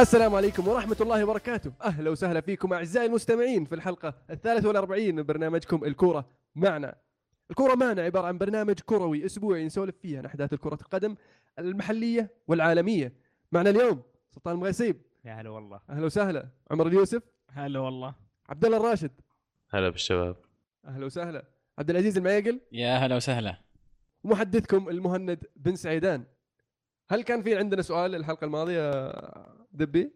السلام عليكم ورحمة الله وبركاته. أهلا وسهلا فيكم أعزائي المستمعين في الحلقة الثالثة والأربعين من برنامجكم الكورة معنا. الكورة معنا عبارة عن برنامج كروي أسبوعي نسولف فيه عن أحداث كرة القدم المحلية والعالمية. معنا اليوم سلطان المغيسيب. يا هلا والله. أهلا وسهلا. عمر اليوسف. هلا والله. عبد الله الراشد. هلا بالشباب. أهلا وسهلا. عبد العزيز المعيقل. يا هلا وسهلا. ومحدثكم المهند بن سعيدان. هل كان في عندنا سؤال الحلقة الماضية؟ دبي؟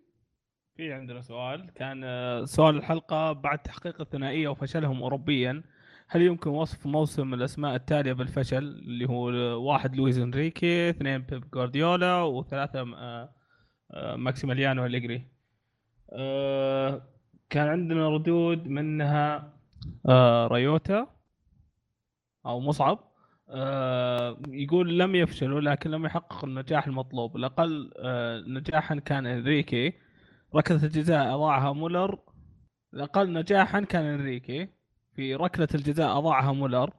في عندنا سؤال. كان آه، سؤال الحلقة بعد تحقيق الثنائية وفشلهم أوروبيا هل يمكن وصف موسم الأسماء التالية بالفشل اللي هو واحد لويز إنريكي اثنين بيب جوارديولا وثلاثة آه، آه، ماكسيميليانو أليجري. آه، كان عندنا ردود منها آه، ريوتا أو مصعب. آه، يقول لم يفشلوا لكن لم يحققوا النجاح المطلوب. الأقل آه، نجاحا كان إنريكي. ركلة الجزاء أضاعها مولر. الأقل نجاحا كان إنريكي. في ركلة الجزاء أضاعها مولر.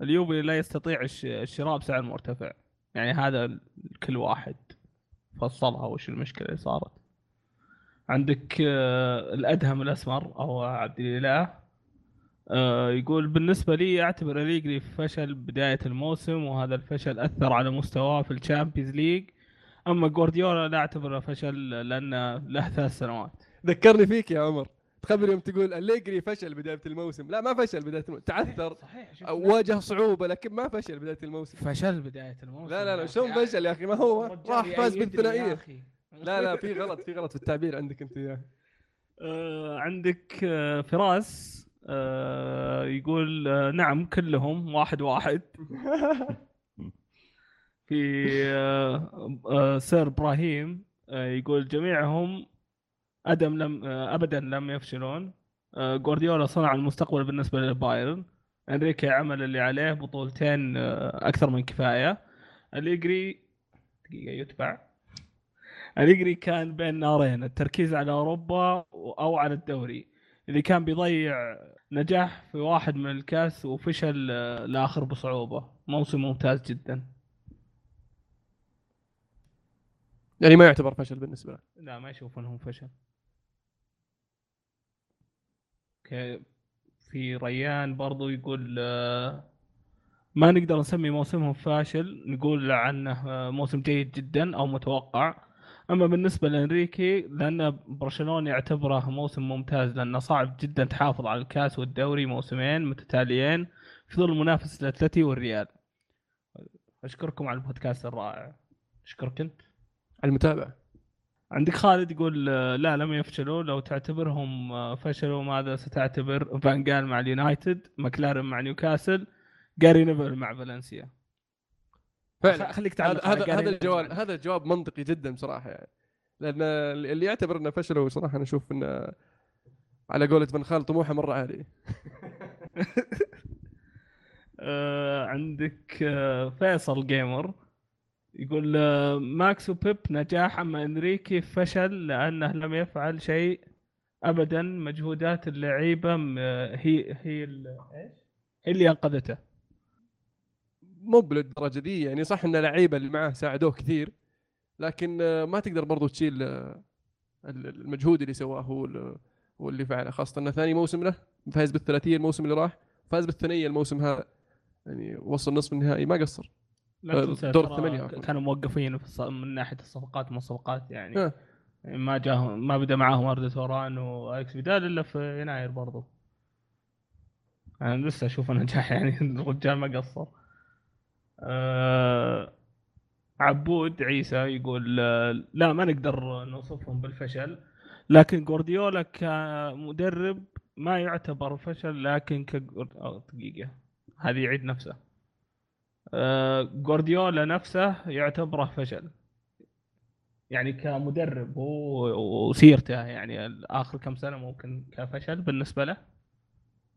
اليوفي لا يستطيع الش- الشراء بسعر مرتفع. يعني هذا كل واحد. فصلها وش المشكلة اللي صارت. عندك آه، الأدهم الأسمر أو عبد الإله آه، يقول بالنسبة لي أعتبر أليجري فشل بداية الموسم وهذا الفشل أثر على مستواه في الشامبيونز ليج. أما جوارديولا لا أعتبره فشل لأنه له ثلاث سنوات. ذكرني فيك يا عمر. تخبر يوم تقول أليجري فشل بداية الموسم. لا ما فشل بداية الموسم. تعثر صحيح أو واجه صعوبة لكن ما فشل بداية الموسم. فشل بداية الموسم. لا لا لا شلون أخي. فشل يا أخي؟ ما هو راح فاز يأيدني يا بالثنائية أخي. لا لا في غلط في غلط في التعبير عندك أنت يا آه، عندك آه، فراس. آه، يقول آه، نعم كلهم واحد واحد. في آه، سير إبراهيم يقول جميعهم أدم لم ابدا لم يفشلون. جوارديولا صنع المستقبل بالنسبة للبايرن. أنريكي عمل اللي عليه بطولتين أكثر من كفاية. أليجري دقيقة يتبع. أليجري كان بين نارين التركيز على أوروبا أو على الدوري. اللي كان بيضيع نجاح في واحد من الكاس وفشل آه، لآخر بصعوبة. موسم ممتاز جدا. يعني ما يعتبر فشل بالنسبة له. لا ما يشوف إنهم فشل. في ريان برضو يقول آه، ما نقدر نسمي موسمهم فاشل. نقول عنه آه، موسم جيد جدا أو متوقع. أما بالنسبة لإنريكي لأن برشلونة يعتبره موسم ممتاز لأنه صعب جدا تحافظ على الكاس والدوري موسمين متتاليين في ظل منافسة الأتلتي والريال. أشكركم على البودكاست الرائع. أشكرك أنت. على المتابعة. عندك خالد يقول لا لم يفشلوا. لو تعتبرهم آه، فشلوا ماذا ستعتبر؟ فان جال مع اليونايتد ماكلارن مع نيوكاسل جاري نيفل مع فالنسيا. فعلا. خليك هذا تعلق هذا هذا الجواب هذا الجواب منطقي جدا بصراحة يعني. لأن اللي يعتبر إنه فشلوا صراحة أنا أشوف إنه على قولة من خال طموحه مرة عالي. آه، عندك آه، فيصل جيمر يقول آه، ماكس وبيب نجاح أما إنريكي فشل لأنه لم يفعل شيء ابدا مجهودات اللعيبة هي هي إيش؟ هي اللي أنقذته. مو بالدرجة دي يعني صح إن اللعيبة اللي معاه ساعدوه كثير لكن آه، ما تقدر برضو تشيل آه، المجهود اللي سواه هو ال- هو اللي فعله. خاصة إنه ثاني موسم له فاز بالثلاثية الموسم اللي راح فاز بالثنية الموسم هذا. يعني وصل نصف النهائي ما قصر. آه، دور عفواً. كانوا موقفين من ناحية الصفقات والصفقات يعني. آه. يعني ما جاهم ما بدا معاهم أردا توران والكس فيدال إلا في يناير برضو. أنا لسه أشوف نجاح يعني الرجال ما قصر. أه عبود عيسى يقول آه، لا ما نقدر نوصفهم بالفشل لكن جوارديولا كمدرب ما يعتبر فشل لكن ك أو دقيقة هذه يعيد نفسه. آه، جوارديولا نفسه يعتبره فشل. يعني كمدرب وسيرته يعني آخر كم سنة ممكن كفشل بالنسبة له.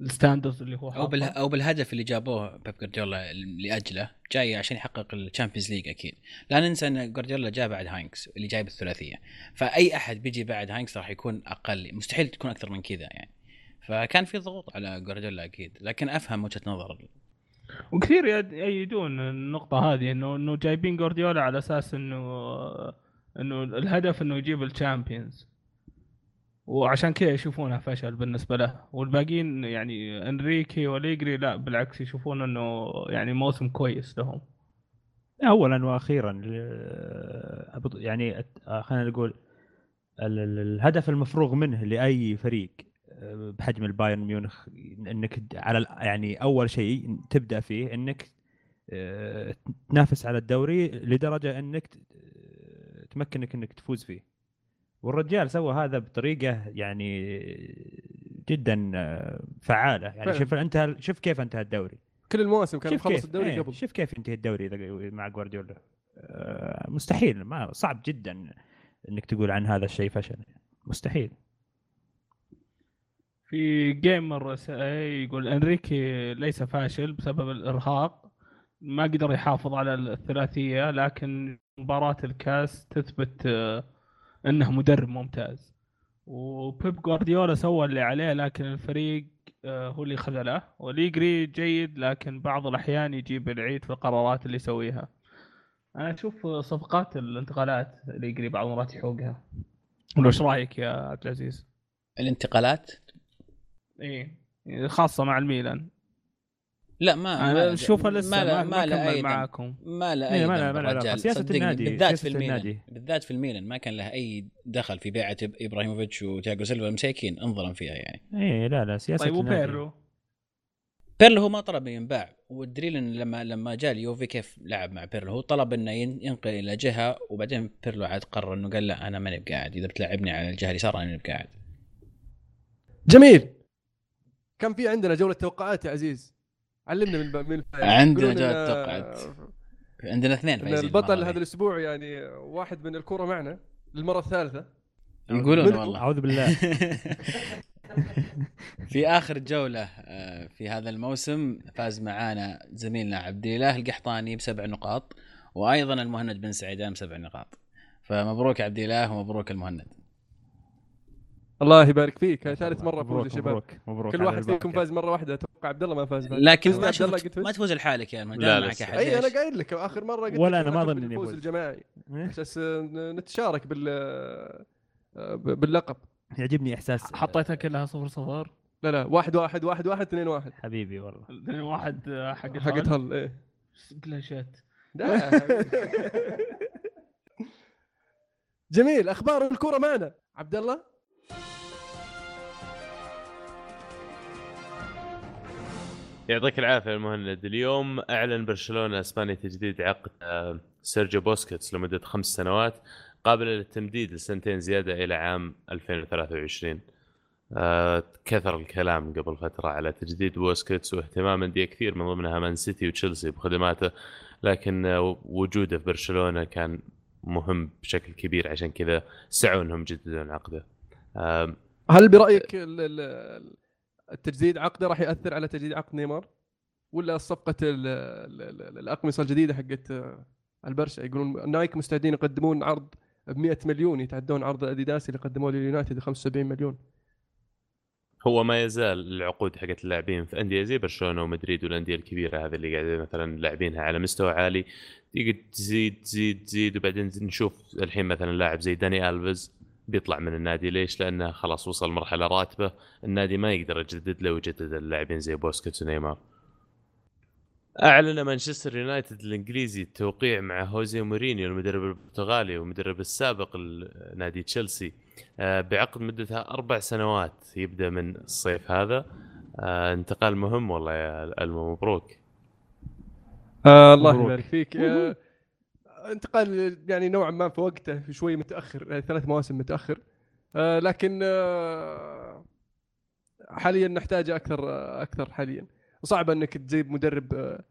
ال standards اللي هو أو حاطه. باله أو بالهدف اللي جابوه بيب جوارديولا لأجله جاي عشان يحقق الشامبيونز ليج أكيد. لا ننسى إن جوارديولا جاء بعد هاينكس اللي جايب الثلاثية. فأي أحد بيجي بعد هاينكس راح يكون أقل مستحيل تكون أكثر من كذا يعني. فكان في ضغوط على جوارديولا أكيد لكن أفهم وجهة نظر وكثير يد- يأيدون النقطة هذه انه إنه جايبين جوارديولا على أساس انه إنه الهدف إنه يجيب الشامبيونز. وعشان كذا يشوفونها فشل بالنسبة له. والباقيين يعني انريكي وليجري لا بالعكس يشوفون إنه يعني موسم كويس لهم. اولا وأخيرا يعني آه، خلينا نقول ال- ال- الهدف المفروغ منه لأي فريق آه، بحجم البايرن ميونخ إنك على يعني أول شيء تبدأ فيه إنك آه، تنافس على الدوري لدرجة إنك تمكنك إنك تفوز فيه. والرجال سوى هذا بطريقة يعني جدا آه، فعالة. يعني فعلا. شوف انتهى شوف كيف انتهى الدوري. كل المواسم كان مخلص كيف الدوري إيه، قبل. شوف كيف ينتهي الدوري إذا- مع جوارديولا. آه، مستحيل ما صعب جدا إنك تقول عن هذا الشيء فشل. مستحيل. في جيمر س- يقول انريكي ليس فاشل بسبب الإرهاق. ما قدر يحافظ على الثلاثية لكن مباراة الكاس تثبت آه، انه مدرب ممتاز. وبيب جوارديولا سوى اللي عليه لكن الفريق آه، هو اللي خذله. وليجري جيد لكن بعض الأحيان يجيب العيد في القرارات اللي يسويها. أنا أشوف صفقات الانتقالات ليجري بعض المرات يحوقها. إيش رأيك يا عبد العزيز؟ الانتقالات؟ إيه خاصة مع الميلان. لا ما أنا ما شوفها لسه ما, ما, ما أي دم. معاكم. ما له إيه، اي ما ذنب ما صدقني النادي، بالذات في الميلان. النادي. بالذات في الميلان. ما كان له أي دخل في بيعة إبراهيموفيتش وتياجو سيلفا مساكين انظلم فيها يعني. إيه لا لا سياسة طيب النادي. وبيرلو بيرلو هو ما طلب ينباع والدليل ان لما لما جاء اليوفي كيف لعب مع بيرلو؟ هو طلب إنه ين- ينقل إلى جهة وبعدين بيرلو عاد قرر إنه قال لا أنا ماني بقاعد. إذا بتلعبني على الجهة اليسار أنا ماني بقاعد. جميل. كان في عندنا جولة توقعات يا عزيز؟ علمنا من من. عندنا إن- توقعات. عندنا اثنين البطل هذا. الأسبوع يعني واحد من الكورة معنا للمرة الثالثة يقولون؟ والله أعوذ بالله في آخر جولة آه، في هذا الموسم فاز معانا زميلنا عبد الاله القحطاني بسبع نقاط وأيضا المهند بن سعيدان بسبع نقاط فمبروك عبد الاله ومبروك المهند الله يبارك فيك. هاي ثالث مرة فوز يا مبروك شباب. مبروك مبروك كل واحد فيكم. فاز مرة واحدة. أتوقع عبد الله ما فاز. لكن ما شفت. ما تفوز لحالك يا لا، لا لا، معك أحد. أي أنا؟ قايل لك آخر مرة قلت ولا أنا ما أنا ظنني الفوز. الجماعي. إيه؟ أساس نتشارك بال آه، باللقب. يعجبني إحساس حطيتها كلها صفر صفر؟ لا لا واحد واحد واحد واحد اثنين واحد. حبيبي والله. اثنين واحد آه، حق حقت هل إيه. لا. جميل أخبار الكورة معنا. عبد الله؟ يعطيك العافية المهند اليوم أعلن برشلونة إسبانيا تجديد عقد آه، سيرجيو بوسكيتس لمدة خمس سنوات قابلة للتمديد لسنتين زيادة إلى عام 2023 آه، كثر الكلام قبل فترة على تجديد بوسكيتس واهتمام أندية كثير من ضمنها مان سيتي وتشيلسي بخدماته لكن آه، وجوده في برشلونة كان مهم بشكل كبير عشان كذا سعوا إنهم يجددون عقده. هل برأيك ال- ال- التجديد عقده راح يأثر على تجديد عقد نيمار؟ ولا صفقة ال- ال- ال- الأقمصة الجديدة حقت البرشا؟ يقولون نايك مستعدين يقدمون عرض ب 100 مليون يتعدون عرض أديداس اللي قدموه لليونايتد 75 مليون. هو ما يزال العقود حقت اللاعبين في أندية زي برشلونة ومدريد والأندية الكبيرة هذه اللي قاعدين مثلا لاعبينها على مستوى عالي. تزيد تزيد تزيد وبعدين نشوف الحين مثلا لاعب زي داني ألفيز بيطلع من النادي ليش؟ لأنه خلاص وصل مرحلة راتبة النادي ما يقدر يجدد له ويجدد اللاعبين زي بوسكيتس ونيمار. أعلن مانشستر يونايتد الإنجليزي التوقيع مع هوزي مورينيو المدرب البرتغالي والمدرب السابق لنادي تشيلسي آه، بعقد مدتها أربع سنوات يبدأ من الصيف هذا آه، انتقال مهم والله يا ألمو مبروك آه الله. يبارك فيك آه انتقال يعني نوعا ما في وقته شوي متأخر يعني ثلاث مواسم متأخر. آه لكن آه حاليا نحتاجه أكثر آه أكثر حاليا. وصعب إنك تجيب مدرب آه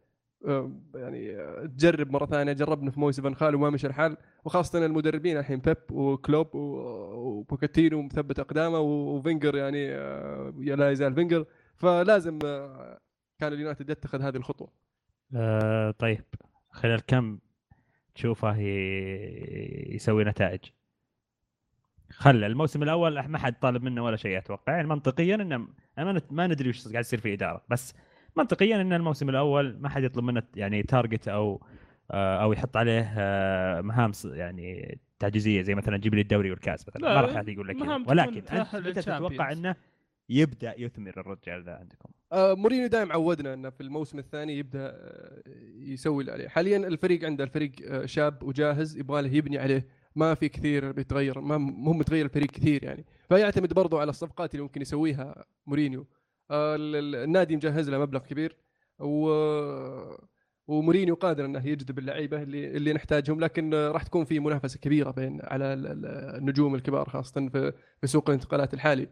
آه يعني آه تجرب مرة ثانية. جربنا في موسم فان خال وما مشى الحال. وخاصة المدربين الحين بيب وكلوب و- وبوكيتينو مثبت أقدامه وفينجر يعني آه لا يزال فينجر. فلازم كان اليونايتد يتخذ هذه الخطوة. آه طيب. خلال كم تشوفه يسوي نتائج. خل الموسم الأول ما حد طالب منه ولا شيء أتوقع. يعني منطقيا إنه ما ندري وش قاعد يصير في الاداره بس منطقيا إن الموسم الأول ما حد يطلب منه يعني target أو آه، أو يحط عليه آه، مهام يعني تعجيزية. زي مثلا جيب لي الدوري والكاس مثلا. لا، ما راح يقول لك ولكن أنت تتوقع. إنه يبدأ يثمر الرجال ذا عندكم؟ آه، مورينيو دائم عودنا إنه في الموسم الثاني يبدأ آه، يسوي اللي عليه. حاليا الفريق عنده الفريق آه، شاب وجاهز يبغى له يبني عليه. ما في كثير بيتغير ما مو متغير الفريق كثير يعني. فيعتمد برضو على الصفقات اللي ممكن يسويها مورينيو. ال- ال- النادي مجهز له مبلغ كبير و ومورينيو قادر إنه يجذب اللعيبة اللي اللي نحتاجهم لكن راح تكون في منافسة كبيرة بين على ال- ال- النجوم الكبار خاصة في في سوق الانتقالات الحالي.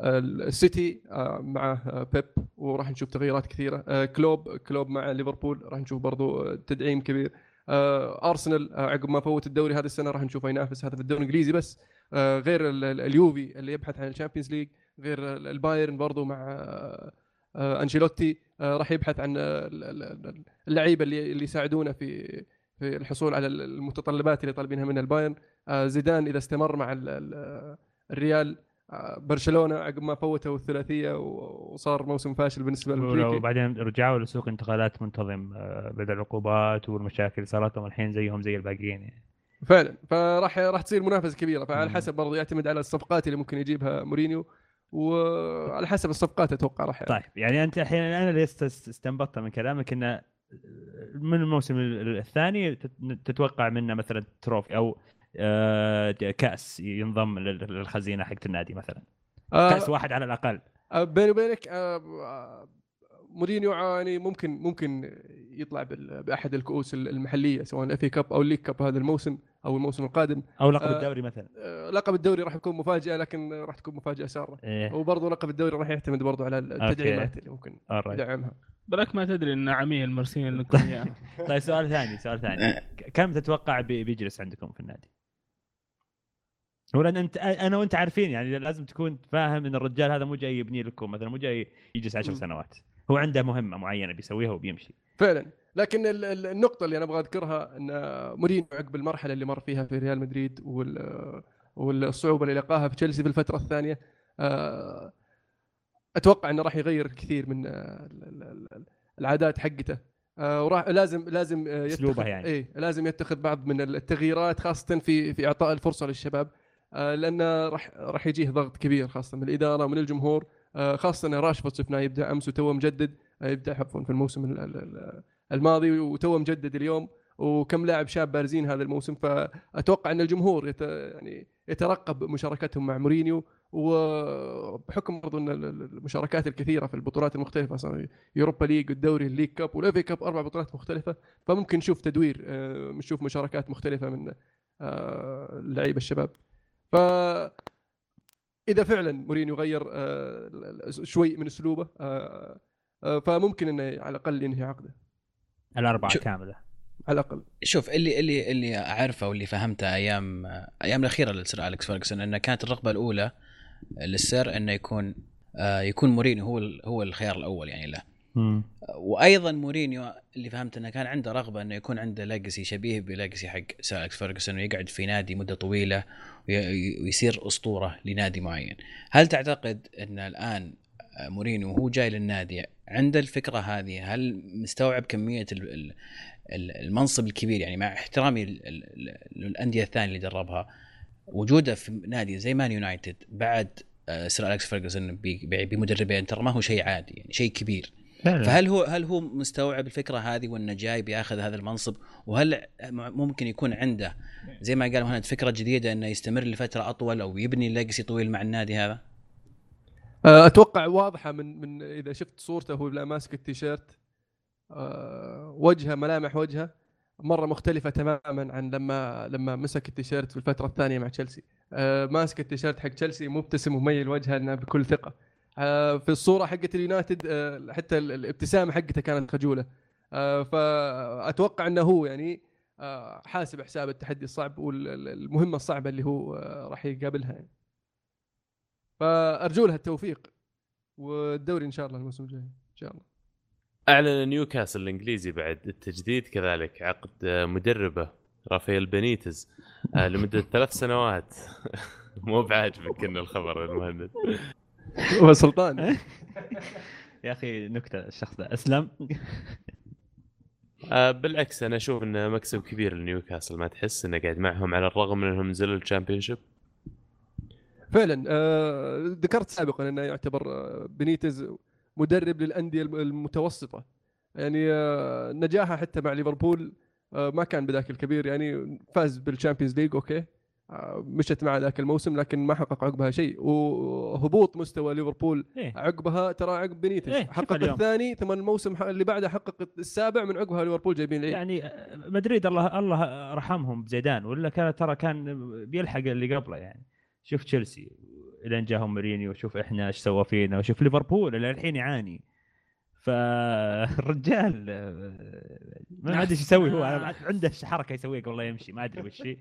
السيتي آه، مع آه، بيب وراح نشوف تغييرات كثيرة. آه، كلوب كلوب مع ليفربول راح نشوف برضو آه، تدعيم كبير. آه، أرسنال آه، عقب ما فوت الدوري هذه السنة راح نشوفه ينافس هذا في الدوري الإنجليزي بس. آه، غير ال- ال- اليوفي اللي يبحث عن ال Champions League غير ال- البايرن برضو مع آه، آه، أنشيلوتي آه، راح يبحث عن آه، ال- ال- ال- اللعيبة اللي اللي يساعدونه في في الحصول على المتطلبات اللي طالبينها من البايرن. آه، زيدان إذا استمر مع ال- ال- الريال آه، برشلونة عقب ما فوتوا الثلاثية وصار موسم فاشل بالنسبة للفريق وبعدين رجعوا لسوق انتقالات منتظم آه، بعد العقوبات والمشاكل اللي صارت لهم الحين زيهم زي الباقيين يعني. فعلا. فراح راح تصير منافسة كبيرة. فعلى. حسب برضه يعتمد على الصفقات اللي ممكن يجيبها مورينيو. وعلى حسب الصفقات أتوقع راح طيب يعني أنت الحين أنا اللي است- استنبطت من كلامك انه من الموسم ال- الثاني تت- تتوقع منه مثلا trophy أو آه، كأس ينضم لل- للخزينة حقت النادي مثلا. آه، كأس واحد على الأقل. آه، بيني وبينك آه، آه، مورينيو يعني ممكن ممكن يطلع بال- بأحد الكؤوس المحلية سواء ال FA Cup أو ال League Cup هذا الموسم أو الموسم القادم. أو لقب آه، الدوري مثلا. آه، لقب الدوري راح يكون مفاجأة لكن راح تكون مفاجأة سارة. إيه. وبرضه لقب الدوري راح يعتمد برضه على التدعيمات اللي ممكن. يدعمها. بلاك ما تدري إن عميل مرسين لكم طيب سؤال ثاني سؤال ثاني. كم تتوقع بي- بيجلس عندكم في النادي؟ هو لأن أنت أنا وأنت عارفين يعني لازم تكون فاهم إن الرجال هذا مو جاي يبني لكم مثلا مو جاي يجلس عشر. سنوات. هو عنده مهمة معينة بيسويها وبيمشي. فعلا. لكن ال- ال- النقطة اللي أنا أبغى أذكرها إن مورينيو عقب المرحلة اللي مر فيها في ريال مدريد وال والصعوبة اللي لقاها في تشيلسي في الفترة الثانية آه، أتوقع إنه راح يغير كثير من ال- ال- ال- العادات حقته. آه، وراح لازم لازم يتخذ يعني. اي لازم يتخذ بعض من التغييرات خاصة في في إعطاء الفرصة للشباب. لأنه راح راح يجيه ضغط كبير خاصة من الإدارة ومن الجمهور. آه، خاصة إن راشفورد شفناه يبدأ أمس وتوه مجدد آه، يبدأ عفوا في الموسم ال- ال- ال- الماضي وتوه مجدد اليوم. وكم لاعب شاب بارزين هذا الموسم فأتوقع إن الجمهور يت يعني يترقب مشاركتهم مع مورينيو. وبحكم برضو إن ال- ال- المشاركات الكثيرة في البطولات المختلفة صار Europa League والدوري ال League Cup وال FA Cup أربع بطولات مختلفة. فممكن نشوف تدوير آه، نشوف مشاركات مختلفة من آه، اللعيبه الشباب. ف إذا فعلا مورينيو غير آه، شوي من أسلوبه آه، آه، فممكن إنه على الأقل ينهي عقده. الأربعة شو- كاملة. على الأقل. شوف اللي اللي اللي أعرفه واللي فهمته أيام أيام الأخيرة للسير أليكس فيرجسون إنه كانت الرغبة الأولى للسير إنه يكون يكون مورينيو هو هو الخيار الأول يعني له. وأيضا مورينيو اللي فهمت إنه كان عنده رغبة إنه يكون عنده legacy شبيه ب legacy حق سير فيرجسون ويقعد في نادي مدة طويلة وي- ويصير أسطورة لنادي معين. هل تعتقد إن الآن مورينيو وهو جاي للنادي عنده الفكرة هذه؟ هل مستوعب كمية ال- ال- ال- المنصب الكبير؟ يعني مع احترامي للأندية الثانية اللي دربها وجوده في نادي زي مان يونايتد بعد آه، سير أليكس فيرجسون بمدربين ترى ما هو شيء عادي يعني شيء كبير. فهل هو هل هو مستوعب الفكرة هذه وأنه جاي بياخذ هذا المنصب؟ وهل ممكن يكون عنده زي ما قال مهند فكرة جديدة أنه يستمر لفترة أطول أو يبني legacy طويل مع النادي هذا؟ آه، أتوقع واضحة من من إذا شفت صورته وهو لا ماسك التيشيرت آه، وجهه ملامح وجهه مرة مختلفة تماما عن لما لما مسك التيشيرت في الفترة الثانية مع تشيلسي. آه، ماسك التيشيرت حق تشيلسي مبتسم ومميل وجهه بكل ثقة. في الصورة حقت اليونايتد آه، حتى ال- الابتسامة حقته كانت خجولة. آه، فأتوقع إنه هو يعني آه، حاسب حساب التحدي الصعب والمهمة الصعبة اللي هو آه، راح يقابلها يعني. فأرجو لها التوفيق والدوري إن شاء الله الموسم الجاي إن شاء الله. أعلن نيوكاسل الإنجليزي بعد التجديد كذلك عقد آه، مدربه رافائيل بينيتز آه، لمدة ثلاث سنوات. مو بعاجبك الخبر يا مهند. هو سلطان. يا أخي نكتة الشخص ده أسلم. آه بالعكس أنا أشوف إنه مكسب كبير لنيوكاسل. ما تحس إنه قاعد معهم على الرغم من إنهم نزلوا ال Championship؟ فعلا آه، ذكرت سابقا إنه يعتبر آه، بنيتز مدرب للأندية الم- المتوسطة. يعني آه، نجاحه حتى مع ليفربول آه، ما كان بذاك الكبير. يعني فاز بال Champions League okay. مشت مع ذاك الموسم لكن ما حقق عقبها شيء. وهبوط مستوى ليفربول إيه. عقبها ترى عقب بنيتز إيه، حقق اليوم. الثاني ثم الموسم اللي بعده حقق السابع من عقبها ليفربول جايبين العيد يعني مدريد الله الله رحمهم بزيدان ولا كان ترى كان بيلحق اللي قبله يعني. شوف تشيلسي لين جاهم مورينيو وشوف إحنا إيش سوى فينا وشوف ليفربول اللي الحين يعاني. فالرجال ما أدري إيش يسوي هو. عنده حركة يسويها قبل لا يمشي ما أدري وش هي.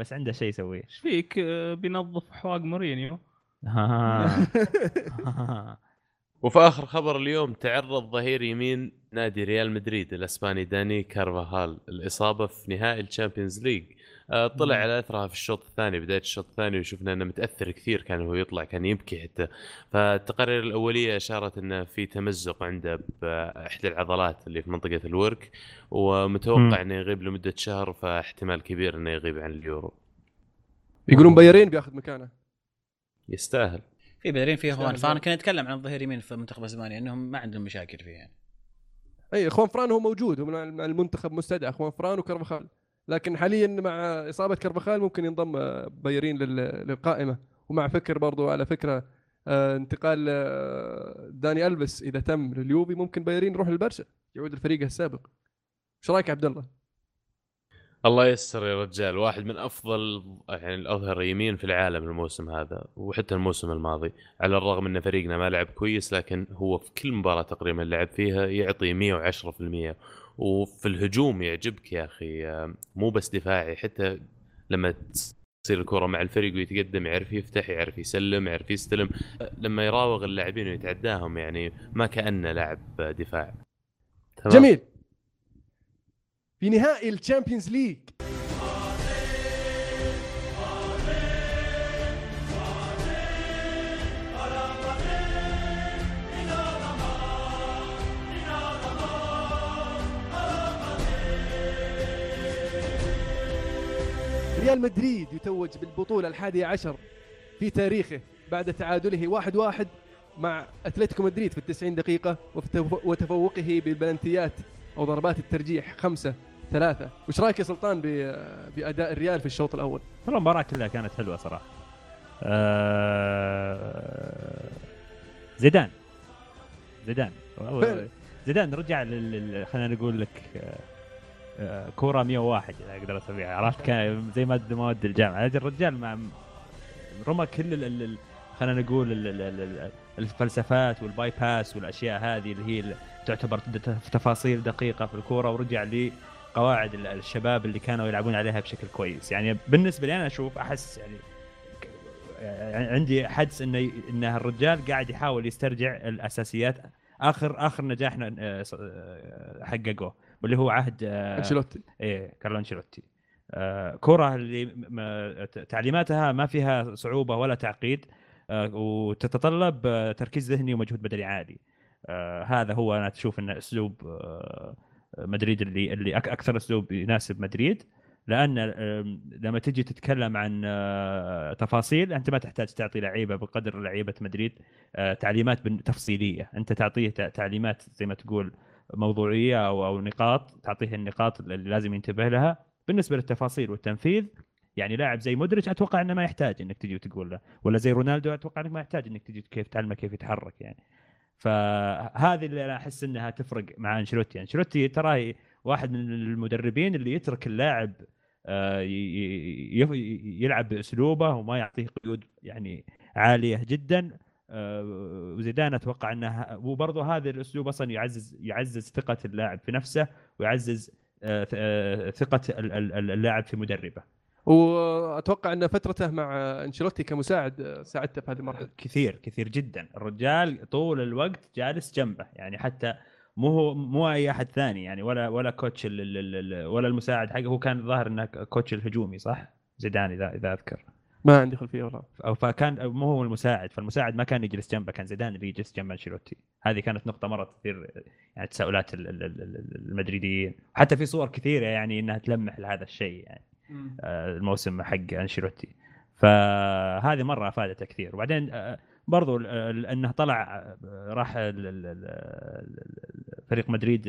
بس عنده شيء يسويه. إيش فيك؟ آه، بينظف حواق مورينيو. وفي آخر خبر اليوم تعرض ظهير يمين نادي ريال مدريد الأسباني داني كارفاهال الاصابه في نهائي ال Champions League. طلع مم. على أثرها في الشوط الثاني بداية الشوط الثاني وشفنا إنه متأثر كثير كان هو يطلع كان يبكي حتى فالتقارير الأولية أشارت إنه في تمزق عنده بإحدى العضلات اللي في منطقة الورك. ومتوقع إنه يغيب لمدة شهر فاحتمال كبير إنه يغيب عن اليورو يقولون بايرين بياخذ مكانه يستاهل في فيه يستاهل هوان فانا ذلك. كنا نتكلم عن الظهير يمين في منتخب أسبانيا إنهم ما عندهم مشاكل فيه يعني. أي اخوان فران هو موجود هو المنتخب مستدعى اخوان فران وكرفخال لكن حاليا مع إصابة كرفخال ممكن ينضم آه، بايرين لل- للقائمة. ومع فكر برضو على فكرة آه، انتقال آه، داني البس إذا تم لليوفي ممكن بايرين يروح للبرشا يعود لفريقه السابق. إيش رأيك عبد الله؟ الله يستر يا رجال. واحد من أفضل يعني الأظهر يمين في العالم الموسم هذا وحتى الموسم الماضي. على الرغم إن فريقنا ما لعب كويس لكن هو في كل مباراة تقريبا لعب فيها يعطي 110% وفي الهجوم يعجبك يا أخي مو بس دفاعي حتى لما تصير الكرة مع الفريق ويتقدم يعرف يفتح يعرف يسلم يعرف يستلم لما يراوغ اللاعبين ويتعداهم يعني ما كأنه لاعب دفاع. تمام؟ جميل. في نهائي ال Champions League. ريال مدريد يتوج بالبطولة الحادية عشر في تاريخه بعد تعادله واحد واحد مع أتلتيكو مدريد في التسعين دقيقة وتفوقه بالبلنتيات أو ضربات الترجيح خمسة ثلاثة وش رأيك يا سلطان بأداء الريال في الشوط الأول والله المباراة كلها كانت حلوة صراحة. آه... زيدان زيدان. زيدان رجع لل... لل- خلينا نقول لك كورة 101 إذا أقدر اسميها عرفت؟ كان زي ماد مواد الجامعة. هذا الرجال مع رمى كل خلينا نقول ال... ال... ال- ال- الفلسفات وال bypass والأشياء هذه اللي هي تعتبر تف- تفاصيل دقيقة في الكورة ورجع لي قواعد ال- الشباب اللي كانوا يلعبون عليها بشكل كويس. يعني بالنسبة لي أنا أشوف أحس يعني يعني عندي حدس انه انه الرجال قاعد يحاول يسترجع الأساسيات. اخر آخر نجاح آه، آه، حققوه. واللي هو عهد آه، أنشيلوتي إيه كارلو أنشيلوتي. آه كرة اللي تعليماتها ما فيها صعوبة ولا تعقيد آه وتتطلب آه تركيز ذهني ومجهود بدني عالي. آه هذا هو أنا أشوف انه أسلوب آه مدريد اللي اللي أكثر أسلوب يناسب مدريد. لأن لما تجي تتكلم عن آه، تفاصيل أنت ما تحتاج تعطي لعيبة بقدر لعيبة مدريد آه، تعليمات تفصيلية. أنت تعطيه تع- تعليمات زي ما تقول موضوعية أو أو نقاط تعطيه النقاط اللي لازم ينتبه لها. بالنسبة للتفاصيل والتنفيذ يعني لاعب زي مودريتش أتوقع إنه ما يحتاج إنك تجي وتقول له. ولا زي رونالدو أتوقع إنك ما يحتاج إنك تجي كيف تعلمه كيف يتحرك يعني. فهذه اللي أنا أحس إنها تفرق مع أنشيلوتي. أنشيلوتي ترى واحد من المدربين اللي يترك اللاعب آه، يلعب بأسلوبه وما يعطيه قيود يعني عالية جدا. وزيدان أتوقع أنه وبرضه هذا الأسلوب أصلا يعزز يعزز ثقة اللاعب في نفسه ويعزز آه، آه، ثقة ال- ال- اللاعب في مدربه. وأتوقع أن فترته مع أنشيلوتي كمساعد ساعدته في هذه المرحلة. كثير كثير جدا. الرجال طول الوقت جالس جنبه يعني حتى مو هو مو أي أحد ثاني يعني ولا ولا كوتش ولا المساعد حقه. هو كان الظاهر إنه كوتش الهجومي صح؟ زيدان إذا إذا أذكر. ما عندي خلفية والله. أو فكان مو هو المساعد فالمساعد ما كان يجلس جنبه كان زيدان اللي يجلس جنب أنشيلوتي. هذه كانت نقطة مره تثير يعني تساؤلات ال- ال- ال- ال- المدريديين. حتى في صور كثيرة يعني إنها تلمح لهذا الشيء يعني آه، الموسم حق أنشيلوتي. فهذه مرة أفادته كثير. وبعدين آه، برضو إنه طلع آه، راح فريق مدريد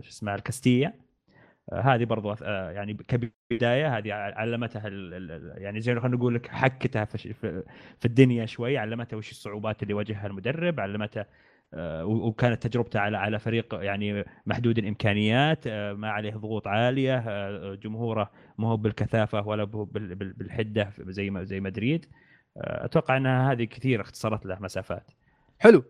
شو اسمه الكاستيا. هذه برضو آه، يعني كبداية هذه علمتها يعني زي خلينا نقول لك حكتها في, الدنيا شوي علمتها وش الصعوبات اللي واجهها المدرب علمتها آه، وكانت تجربته على على فريق يعني محدود الإمكانيات آه، ما عليه ضغوط عالية جمهوره ما هو بالكثافة ولا بالحدة زي ما زي مدريد. أتوقع أنها هذه كثير اختصرت له مسافات. حلو.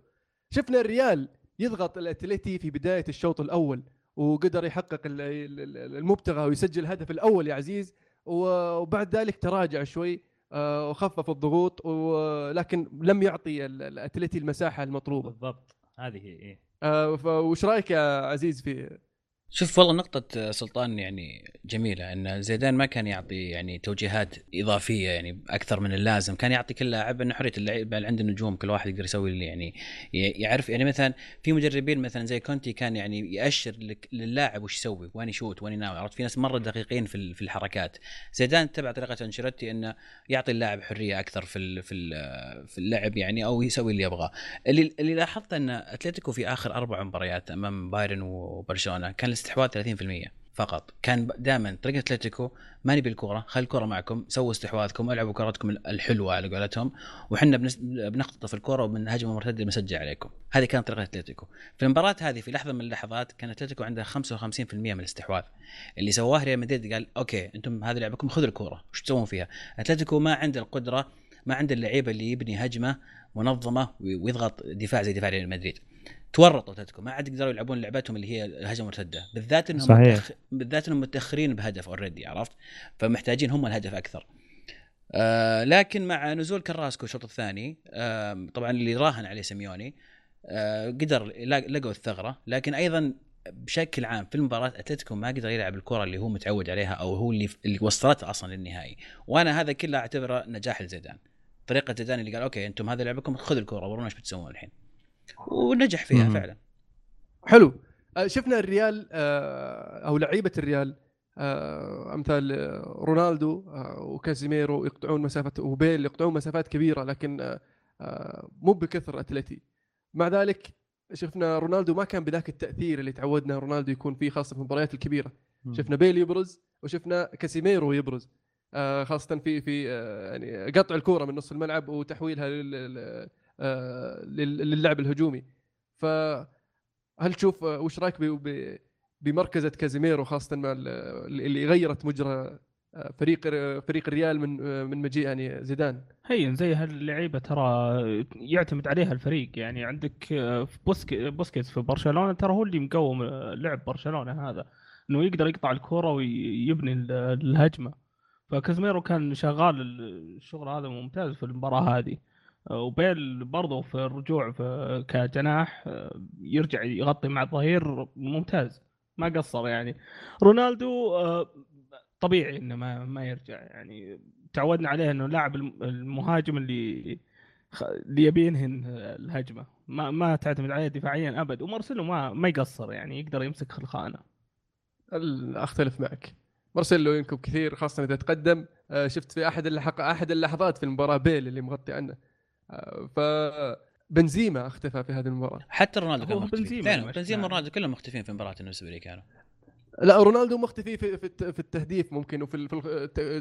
شفنا الريال يضغط الأتليتي في بداية الشوط الأول. وقدر يحقق ال- ال- ال- المبتغى ويسجل الهدف الأول يا عزيز وبعد ذلك تراجع شوي آه، وخفف الضغوط ولكن لم يعطي ال- الاتليتي المساحة المطلوبة بالضبط هذه هي إيه. آه، فوش رأيك يا عزيز في شوف والله نقطة سلطان يعني جميلة إن زيدان ما كان يعطي يعني توجيهات إضافية يعني أكثر من اللازم، كان يعطي كل لاعب إنه حرية اللعب اللي عنده نجوم كل واحد يقدر يسوي اللي يعني يعرف. يعني مثلا في مدربين مثلا زي كونتي كان يعني يأشر لك للاعب وش يسوي، وين يشوت، وين يناوي، عرفت؟ في ناس مرة دقيقين في في الحركات، زيدان اتبع طريقة أنشيلوتي إنه يعطي اللاعب حرية أكثر في في في اللعب يعني أو يسوي اللي يبغاه. اللي اللي لاحظت إن أتلتيكو في آخر أربع مباريات أمام بايرن وبرشلونة كان الاستحواذ 30% فقط. كان دائما طريقة اتلتيكو ما نبي الكوره خلي الكورة معكم سووا استحواذكم ألعبوا كرتكم الحلوة على قولتهم وحنا بنختطف الكورة ومن هجمه مرتده بنسجل عليكم. هذه كانت طريقة اتلتيكو في المباراة هذه في لحظة من اللحظات كان اتلتيكو عنده 55% من الاستحواذ. اللي سواه ريال مدريد قال okay أنتم هذه لعبكم خذوا الكورة وش تسوون فيها؟ اتلتيكو ما عنده القدرة ما عنده اللعيبة اللي يبني هجمة منظمة ويضغط دفاع زي دفاع ريال مدريد. تورطوا اتلتيكو ما عاد يقدروا يلعبون لعبتهم اللي هي الهجمة المرتدة. بالذات إنهم صحيح. متأخ... بالذات إنهم متأخرين بهدف already عرفت؟ فمحتاجين هم الهدف أكثر. آه لكن مع نزول كراسكو الشوط الثاني آه طبعا اللي راهن عليه سيميوني آه قدر لقوا الثغرة. لكن أيضا بشكل عام في المباراة أتلتيكو ما قدر يلعب الكرة اللي هو متعود عليها أو هو اللي اللي وصلته أصلا للنهائي. وأنا هذا كله أعتبره نجاح لزيدان. طريقة زيدان اللي قال okay أنتم هذه لعبكم خذوا الكرة ورونا إيش بتسوون الحين. ونجح فيها مم. فعلا. حلو. آه، شفنا الريال آه، أو لعيبة الريال آه، أمثال رونالدو وكازيميرو يقطعون مسافه وبيل يقطعون مسافات كبيرة لكن مو بكثر أتلتي. مع ذلك شفنا رونالدو ما كان بذاك التأثير اللي تعودنا رونالدو يكون فيه خاصة في المباريات الكبيرة. شفنا بيل يبرز وشفنا كاسيميرو يبرز خاصة في في يعني قطع الكورة من نص الملعب وتحويلها للعب الهجومي. فهل تشوف آه، وش رأيك بمركزة كازيميرو خاصة مع ال- اللي غيرت مجرى آه، فريق فريق الريال من آه، من مجيء يعني زيدان؟ هي زي هاللعيبة ترى يعتمد عليها الفريق. يعني عندك آه، بوسكيتس في برشلونة ترى هو اللي مقوم آه، لعب برشلونة هذا. إنه يقدر يقطع الكره ويبني ال- الهجمة. فكازميرو كان شغال الشغل هذا ممتاز في المباراة هذه. آه، وبيل برضه في الرجوع في كجناح آه، يرجع يغطي مع الظهير ممتاز. ما قصر يعني. رونالدو آه، طبيعي إنه ما ما يرجع يعني. تعودنا عليه إنه لاعب الم- المهاجم اللي اللي يبي الهجمة. ما ما تعتمد عليه دفاعيا أبد. ومارسيلو ما ما يقصر يعني يقدر يمسك الخانة. ال- أختلف معك. مارسيلو ينكب كثير خاصة إذا تقدم. آه، شفت في أحد اللحق أحد اللحظات في المباراة بيل اللي مغطي عنه. ف بنزيما اختفى في هذه المباراة. حتى رونالدو كان مختفي. بنزيما فعلا بنزيما مشى ورونالدو كلهم مختفين في المباراه بالنسبة لي كانوا لا رونالدو مختفي في في الت- في التهديف ممكن وفي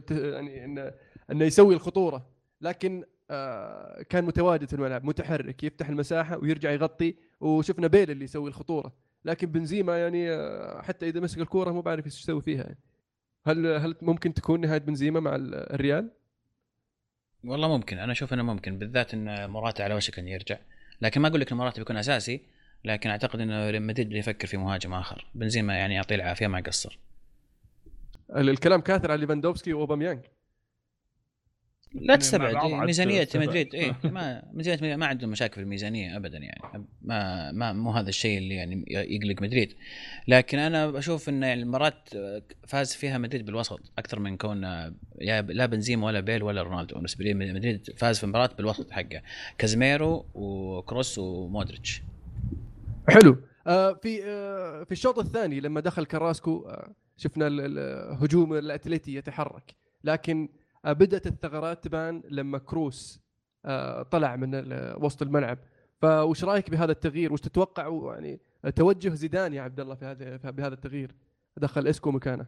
يعني انه إنه يسوي الخطورة. لكن آه، كان متواجد في الملعب متحرك يفتح المساحة ويرجع يغطي وشفنا بيل اللي يسوي الخطورة. لكن بنزيما يعني آه، حتى إذا مسك الكورة مو بعرف إيش يسوي فيها. يعني. هل هل ممكن تكون نهاية بنزيما مع ال- الريال؟ والله ممكن. أنا أشوف إنه ممكن بالذات إن موراتا على وشك إنه يرجع. لكن ما أقول لك إن موراتا بيكون أساسي لكن أعتقد إنه مدريد بده يفكر في مهاجم آخر. بنزيما يعني يعطيه العافية ما قصر ال- الكلام كاثر على ليفاندوفسكي وأوباميانج. لا تستبعد ميزانية. مدريد إيه ما ميزانية مدريد ما عندهم مشاكل في الميزانية ابدا يعني. ما ما مو هذا الشيء اللي يعني يقلق مدريد. لكن أنا بشوف إن يعني المباراة فاز فيها مدريد بالوسط أكثر من كون يا لا بنزيما ولا بيل ولا رونالدو. بالنسبة لي مدريد فاز في المباراة بالوسط حقه. كازميرو وكروس ومودريتش. حلو. آه في آه في الشوط الثاني لما دخل كراسكو آه شفنا ال- ال- هجوم الأتليتي يتحرك. لكن بدأت الثغرات تبان لما كروس آه طلع من ال- وسط الملعب. فوش رأيك بهذا التغيير؟ وش تتوقع يعني توجه زيدان يا عبد الله في هذا بهذا التغيير دخل إسكو مكانه.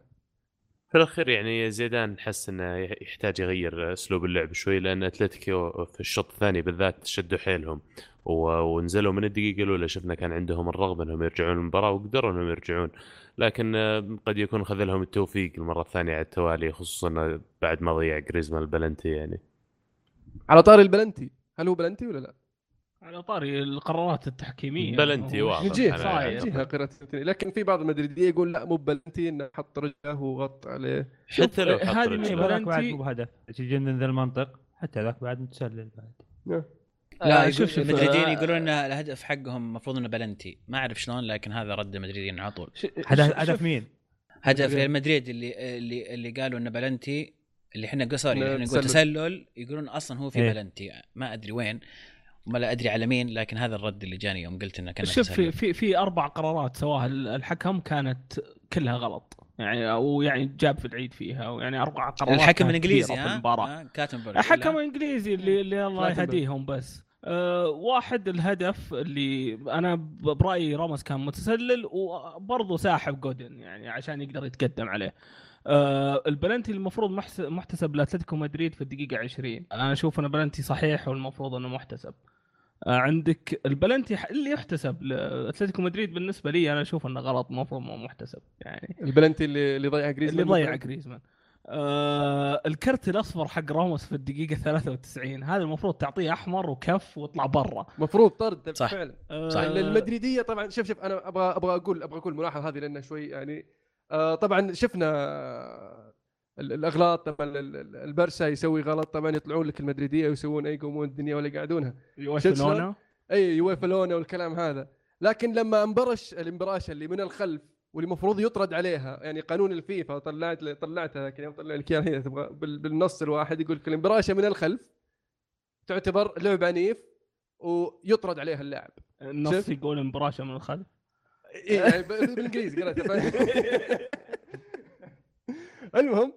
في الأخير يعني زيدان حس إنه يحتاج يغير أسلوب اللعب شوي لأن أتلتيكو في الشوط الثاني بالذات شدوا حيلهم. ونزلوا من الدقيقة الأولى شفنا كان عندهم الرغبة إنهم يرجعون المباراة وقدروا إنهم يرجعون. لكن آه، قد يكون خذلهم التوفيق المرة الثانية على التوالي خصوصا بعد ما ضيع جريزمان البلنتي يعني. على طاري البلنتي. هل هو بلنتي ولا لا؟ على طاري القرارات التحكيمية بلنتي واضح. نجيها قراءة الثانية. لكن في بعض المدريدية يقول لا مو بلنتي انه حط رجله وغط عليه حتى لو حط رجله. بعد بلنتي. مو بهدف تجي من ذا المنطق حتى ذاك بعد متسلل بعد لا آه، شوف شوف- آه، يقولون إن الهدف حقهم المفروض إنه بلنتي ما أعرف شلون لكن هذا رد المدريدين على طول هدف مين؟ هدف مدريد. ريال مدريد اللي اللي اللي قالوا إنه بلنتي اللي إحنا سوري إحنا نقول تسلل. تسلل يقولون أصلا هو في إيه. بلنتي ما أدري وين ولا أدري على مين لكن هذا الرد اللي جاني يوم قلت إنه كان شوف في في في أربع قرارات سواها الحكم كانت كلها غلط. يعني أو يعني جاب في العيد فيها ويعني أربع قرارات الحكم الإنجليزي ها؟ المباراة؟ كلاتنبرغ. الحكم؟ الإنجليزي اللي اللي الله. يهديهم بس. أه واحد الهدف اللي أنا برأيي راموس كان متسلل وبرضه ساحب جودين يعني عشان يقدر يتقدم عليه. أه البلنتي المفروض محتسب لأتلتيكو مدريد في الدقيقة 20 أنا أشوف انه بلنتي صحيح والمفروض إنه محتسب. عندك البلنتي اللي يحتسب. لاتلتيكو مدريد بالنسبة لي أنا أشوف إنه غلط المفروض ما محتسب يعني. البلنتي اللي اللي ضيع جريزمان اللي ضيع جريزمان. آه الكرت الأصفر حق راموس في الدقيقة 93 هذا المفروض تعطيه أحمر وكف واطلع برا. مفروض طرد صح. فعلا. آه صح. المدريديه طبعا شوف شوف أنا أبغى أبغى أقول أبغى أقول الملاحظه هذه لأنها شوي يعني. آه طبعا شفنا آه، الأغلاط طبعا ال- ال- البرسا يسوي غلط طبعا يطلعون لك المدريدية ويسوون أي يقومون الدنيا ولا يقعدونها؟ يوفلونا إي يوفلونه والكلام هذا. لكن لما انبرش الانبراشه اللي من الخلف واللي المفروض يطرد عليها يعني قانون الفيفا طلعت طلعتها كذا طلع لك إياها هي تبغى بال- بالنص الواحد يقول لك الانبراشه من الخلف تعتبر لعب عنيف ويطرد عليها اللاعب. النص؟ يقول مبراشه من الخلف. إيه يعني بالإنجليزي قرأتها. المهم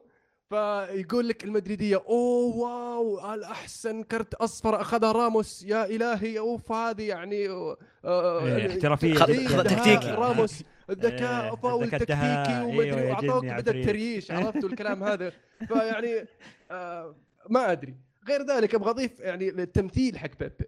فيقول لك المدريدية أوه واو الأحسن كرت أصفر أخذها راموس. يا إلهي أوف هذه يعني آه، آه، إيه، إيه، خط دهاء تكتيكي. راموس الذكاء إيه، فاول تكتيكي الدهاء، ومدري جني بدا. التريش عرفت الكلام هذا؟ فيعني آه ما أدري. غير ذلك أبغى أضيف يعني التمثيل حق بيبي.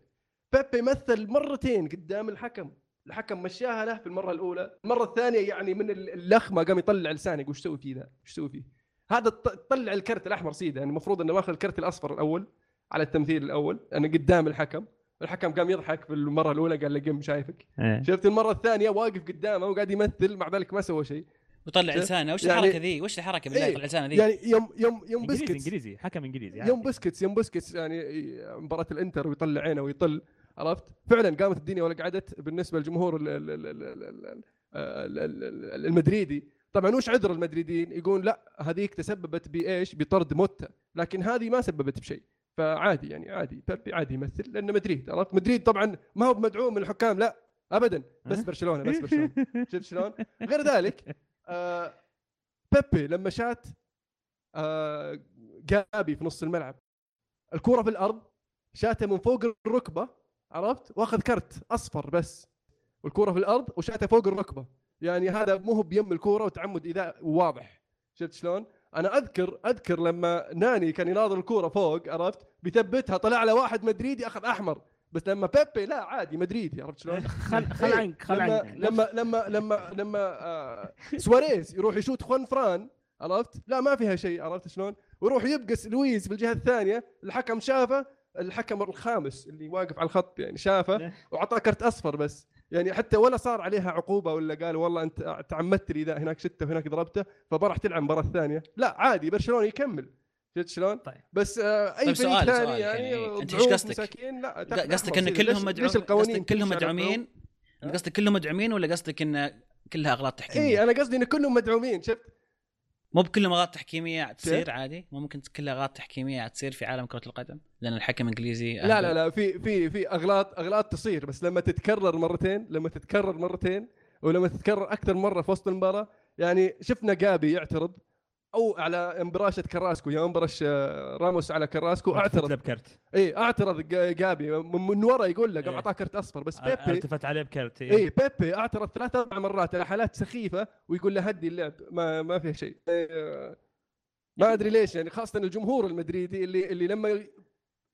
بيبي مثل مرتين قدام الحكم. الحكم مشاها له في المرة الأولى. المرة الثانية يعني من اللخمة قام يطلع لسانه يقول إيش تسوي فيه ذا؟ إيش تسوي فيه؟ هذا طلع الكرت الأحمر سيده يعني المفروض إنه واخذ الكرت الأصفر الأول على التمثيل الأول أنا قدام الحكم الحكم قام يضحك في المرة الأولى قال لي قم شايفك. إيه. شفت المرة الثانية واقف قدامه وقاعد يمثل مع ذلك ما سوى شيء. وطلع لسانه وش يعني الحركة ذي؟ وش الحركة بالله إيه. يطلع لسانه ذي؟ يعني يوم يوم يوم بسكت إنجليزي حكم إنجليزي يوم بسكت يوم بسكت يعني مباراة الإنتر ويطلع عينه ويطل عرفت؟ فعلا قامت الدنيا ولا قعدت بالنسبة للجمهور المدريدي. طبعا وش عذر المدريدين يقول لا هذيك تسببت بإيش؟ بطرد موتا لكن هذه ما سببت بشيء. فعادي يعني عادي بيبي عادي يمثل لأنه مدريد عرفت؟ مدريد طبعا ما هو مدعوم من الحكام لا ابدا. بس أه؟ برشلونة بس برشلونة. شفت شلون؟ غير ذلك آه بيبي لما شات آه جابي في نص الملعب الكرة في الأرض شاته من فوق الركبة عرفت؟ وأخذ كرت أصفر بس والكرة في الأرض وشاته فوق الركبة. يعني هذا مو هو بيم الكرة وتعمد ايذاء واضح شفت شلون؟ أنا اذكر أذكر لما ناني كان يناظر الكرة فوق عرفت بيثبتها طلع له واحد مدريدي أخذ أحمر بس لما بيبي لا عادي مدريدي عرفت شلون؟ خل خل عنك خل عنك لما لما لما لما آه سواريز يروح يشوت خوان فران عرفت؟ لا ما فيها شيء عرفت شلون؟ ويروح يبقس لويس بالجهة الثانية الحكم شافه الحكم الخامس اللي واقف على الخط يعني شافه وأعطاه كرت أصفر بس يعني حتى ولا صار عليها عقوبة ولا قال والله أنت تعمدت لي هناك شته وهناك ضربته فما راح تلعب المباراه الثانية لا عادي برشلونة يكمل شفت شلون؟ طيب. بس آه أي طيب فريق ثاني يعني, يعني إيش ضعوف قصدك؟ لا قصدك ان. كلهم ليش- مدعوم ليش القوانين قصدك كلهم مدعومين انت قصدك كلهم مدعومين ولا قصدك إن كلها أغلاط تحكيمية؟ اي أنا قصدي إن كلهم مدعومين شفت مو بكلهم اغلاط تحكيمية تصير عادي مو ممكن كلها اغلاط تحكيمية تصير في عالم كرة القدم لأن الحكم إنجليزي لا لا لا في في في أغلاط أغلاط تصير بس لما تتكرر مرتين لما تتكرر مرتين ولما تتكرر أكثر مرة في وسط المباراة يعني شفنا جابي يعترض أو على انبراشه كراسكو يوم انبرش آه، راموس على كراسكو أعترض. بكرت. إي أعترض جا- جابي. من ورا يقول له قام إيه. أعطاه كرت أصفر بس بيبي ألتفت عليه بكرت إي. بيبي أعترض ثلاث أربع مرات على حالات سخيفة ويقول له هدي اللعب ما ما فيها شيء. إيه، ما أدري ليش يعني خاصة الجمهور المدريدي اللي اللي لما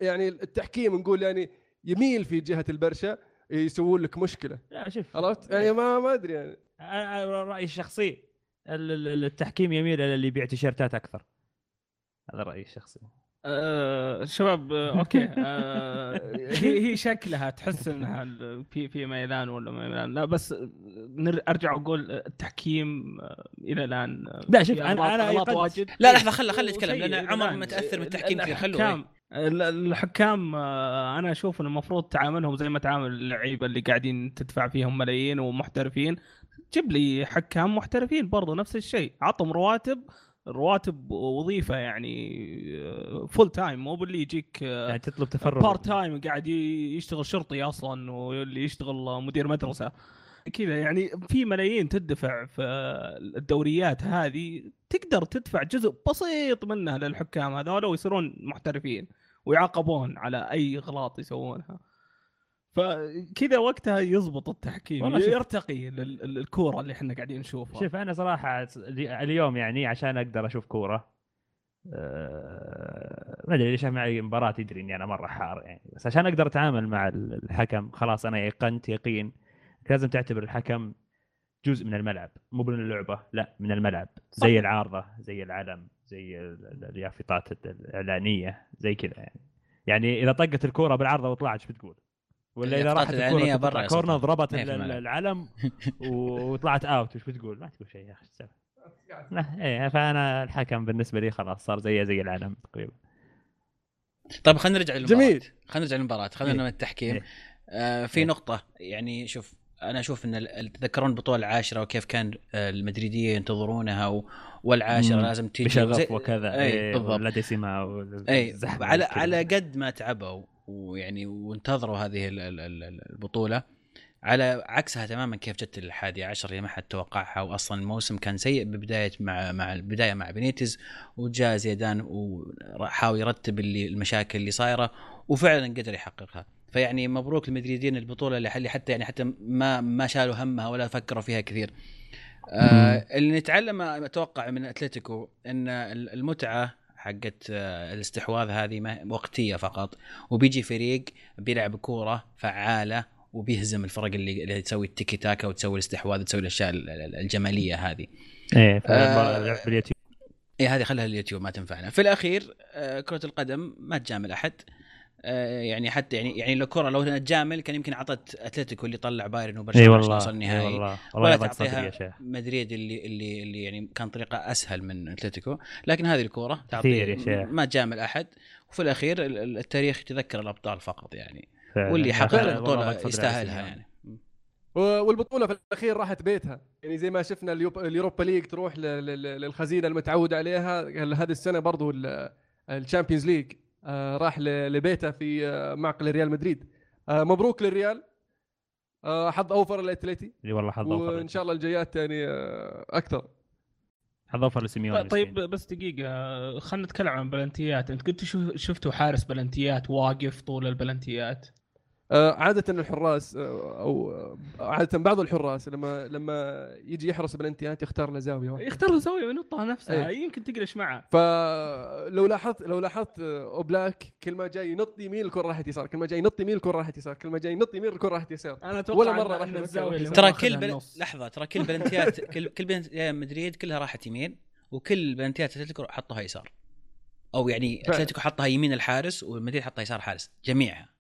يعني التحكيم نقول يعني يميل في جهة البرشا يسوون لك مشكلة. لا شوف. عرفت؟ يعني ما ما أدري يعني. أنا رأيي الشخصي. ال- ال- التحكيم يميل إلى اللي يبيع تيشيرتات أكثر. هذا رأيي الشخصي. آه شباب آه أوكي. آه هي هي شكلها تحس إنها في في ميلان ولا ما ميلان. لا بس نر- أرجع واقول التحكيم آه، إلى الآن آه، لا شوف أغلاط أيقدس. واجد. لا لحظه خله خله يتكلم وسيء لأن إلى عمر الآن. متأثر من التحكيم كثير خلوه الحكام ال- الحكام آه، أنا أشوف انه المفروض تعاملهم زي ما تعامل اللعيبة اللي قاعدين تدفع فيهم ملايين ومحترفين. جيب لي حكام محترفين برضو نفس الشيء. عطهم رواتب رواتب وظيفة يعني full time مو باللي يجيك يعني تطلب تفرغ. part time قاعد يشتغل شرطي أصلا واللي يشتغل مدير مدرسة. كذا يعني في ملايين تدفع في الدوريات هذه تقدر تدفع جزء بسيط منها للحكام هذول ويصيرون محترفين ويعاقبون على أي غلط يسوونها. فكذا وقتها يزبط التحكيم يرتقي لل- للكوره اللي إحنا قاعدين نشوفها. شوف أنا صراحة اليوم يعني عشان أقدر أشوف كورة أه ما أدري ليش معي مباراة تدري إني أنا مرة حار يعني. بس عشان أقدر أتعامل مع الحكم خلاص أنا ايقنت يقين. لازم تعتبر الحكم جزء من الملعب مو من اللعبة لا من الملعب. زي العارضة زي العلم زي ال- ال- اليافطات الإعلانية زي كذا يعني. يعني إذا طقت الكورة بالعارضة وطلعت إيش بتقول؟ ولا إذا اليافطات راحت الكورة برا corner. ضربت. العلم وطلعت out وش بتقول؟ ما تقول شيء يا أخي؟ لا إيه فأنا الحكم بالنسبة لي خلاص صار زيه زي العلم تقريبا طيب خلينا نرجع للمباراة جميل. خلينا نرجع للمباراة خلينا إيه. من التحكيم إيه. آه في إيه. نقطة يعني شوف أنا أشوف إن تذكرون البطولة العاشرة وكيف كان آه، المدريدية ينتظرونها و... والعاشرة مم. لازم تجي بشغف وكذا اي إيه بالضبط و La Décima اي على. على قد ما تعبوا ويعني وانتظروا هذه ال- ال- ال- البطولة. على عكسها تماما كيف جت الحادي عشر اللي ما حد توقعها واصلا الموسم كان سيء ببداية مع مع البداية مع بينيتز وجاء زيدان وحاول يرتب اللي المشاكل اللي صايرة وفعلا قدر يحققها. فيعني مبروك المدريدين البطولة اللي اللي حتى يعني حتى ما ما شالوا همها ولا فكروا فيها كثير. آه اللي نتعلم أتوقع من أتلتيكو إن المتعة حقت آه، الاستحواذ هذه وقتية فقط. وبيجي فريق بيلعب كورة فعالة وبيهزم الفرق اللي, اللي تسوي التيكي تاكا وتسوي الاستحواذ وتسوي الأشياء ال- ال- الجمالية هذه. إيه آه، باليوتيوب. اي هذه خلها اليوتيوب ما تنفعنا. في الأخير آه، كرة القدم ما تجامل أحد. آه، يعني حتى يعني يعني لو كرة لو تجامل كان يمكن أعطت أتلتيكو اللي طلع بايرن إي وبرشلونه عشان والله يوصل إي النهائي. والله. ولا والله يا تعطيها شيخ. مدريد اللي اللي اللي يعني كان طريقة أسهل من أتلتيكو. لكن هذه الكورة تعطي شيخ. ما تجامل أحد. وفي الأخير ال- ال- التاريخ يتذكر الأبطال فقط يعني. واللي. حقق البطولة يستاهلها يعني. والبطولة في الأخير راحت بيتها. يعني زي ما شفنا اليوروبا ليج تروح للخزينة المتعود عليها. هذه السنة برضو الشامبيونز ليج؟ آه، راح ل- لبيته في آه، معقل ريال مدريد. آه، مبروك للريال. آه، حظ أوفر الاتليتي إي والله حظ أوفر وإن شاء الله الجايات يعني آه، أكثر. حظ أوفر لسيميوني طيب. بس دقيقة خلينا نتكلم عن بلنتيات، أنت قلت شو شفتوا حارس بلنتيات واقف طول البلنتيات. آه، عادة الحراس آه، أو آه، عادة بعض الحراس لما لما يجي يحرس بلنتيات يختار له زاوية واحدة. يختار له زاوية وينطها نفسها إيه. يمكن تقلش معه فلو لاحظت لو لاحظت آه، أوبلاك كل ما جاي ينط يمين الكره راحت يسار كل ما جاي ينط يمين الكره راحت يسار كل ما جاي ينط يمين الكره راحت يسار أنا أتوقع ولا مرة راح هو ترى كل بل... لحظة ترى كل بلنتيات كل كل بلنتيات مدريد كلها راحت يمين وكل بلنتيات أتلتيكو حطوها يسار أو يعني. أتلتيكو حطها يمين الحارس ومدريد حطها يسار حارس جميعها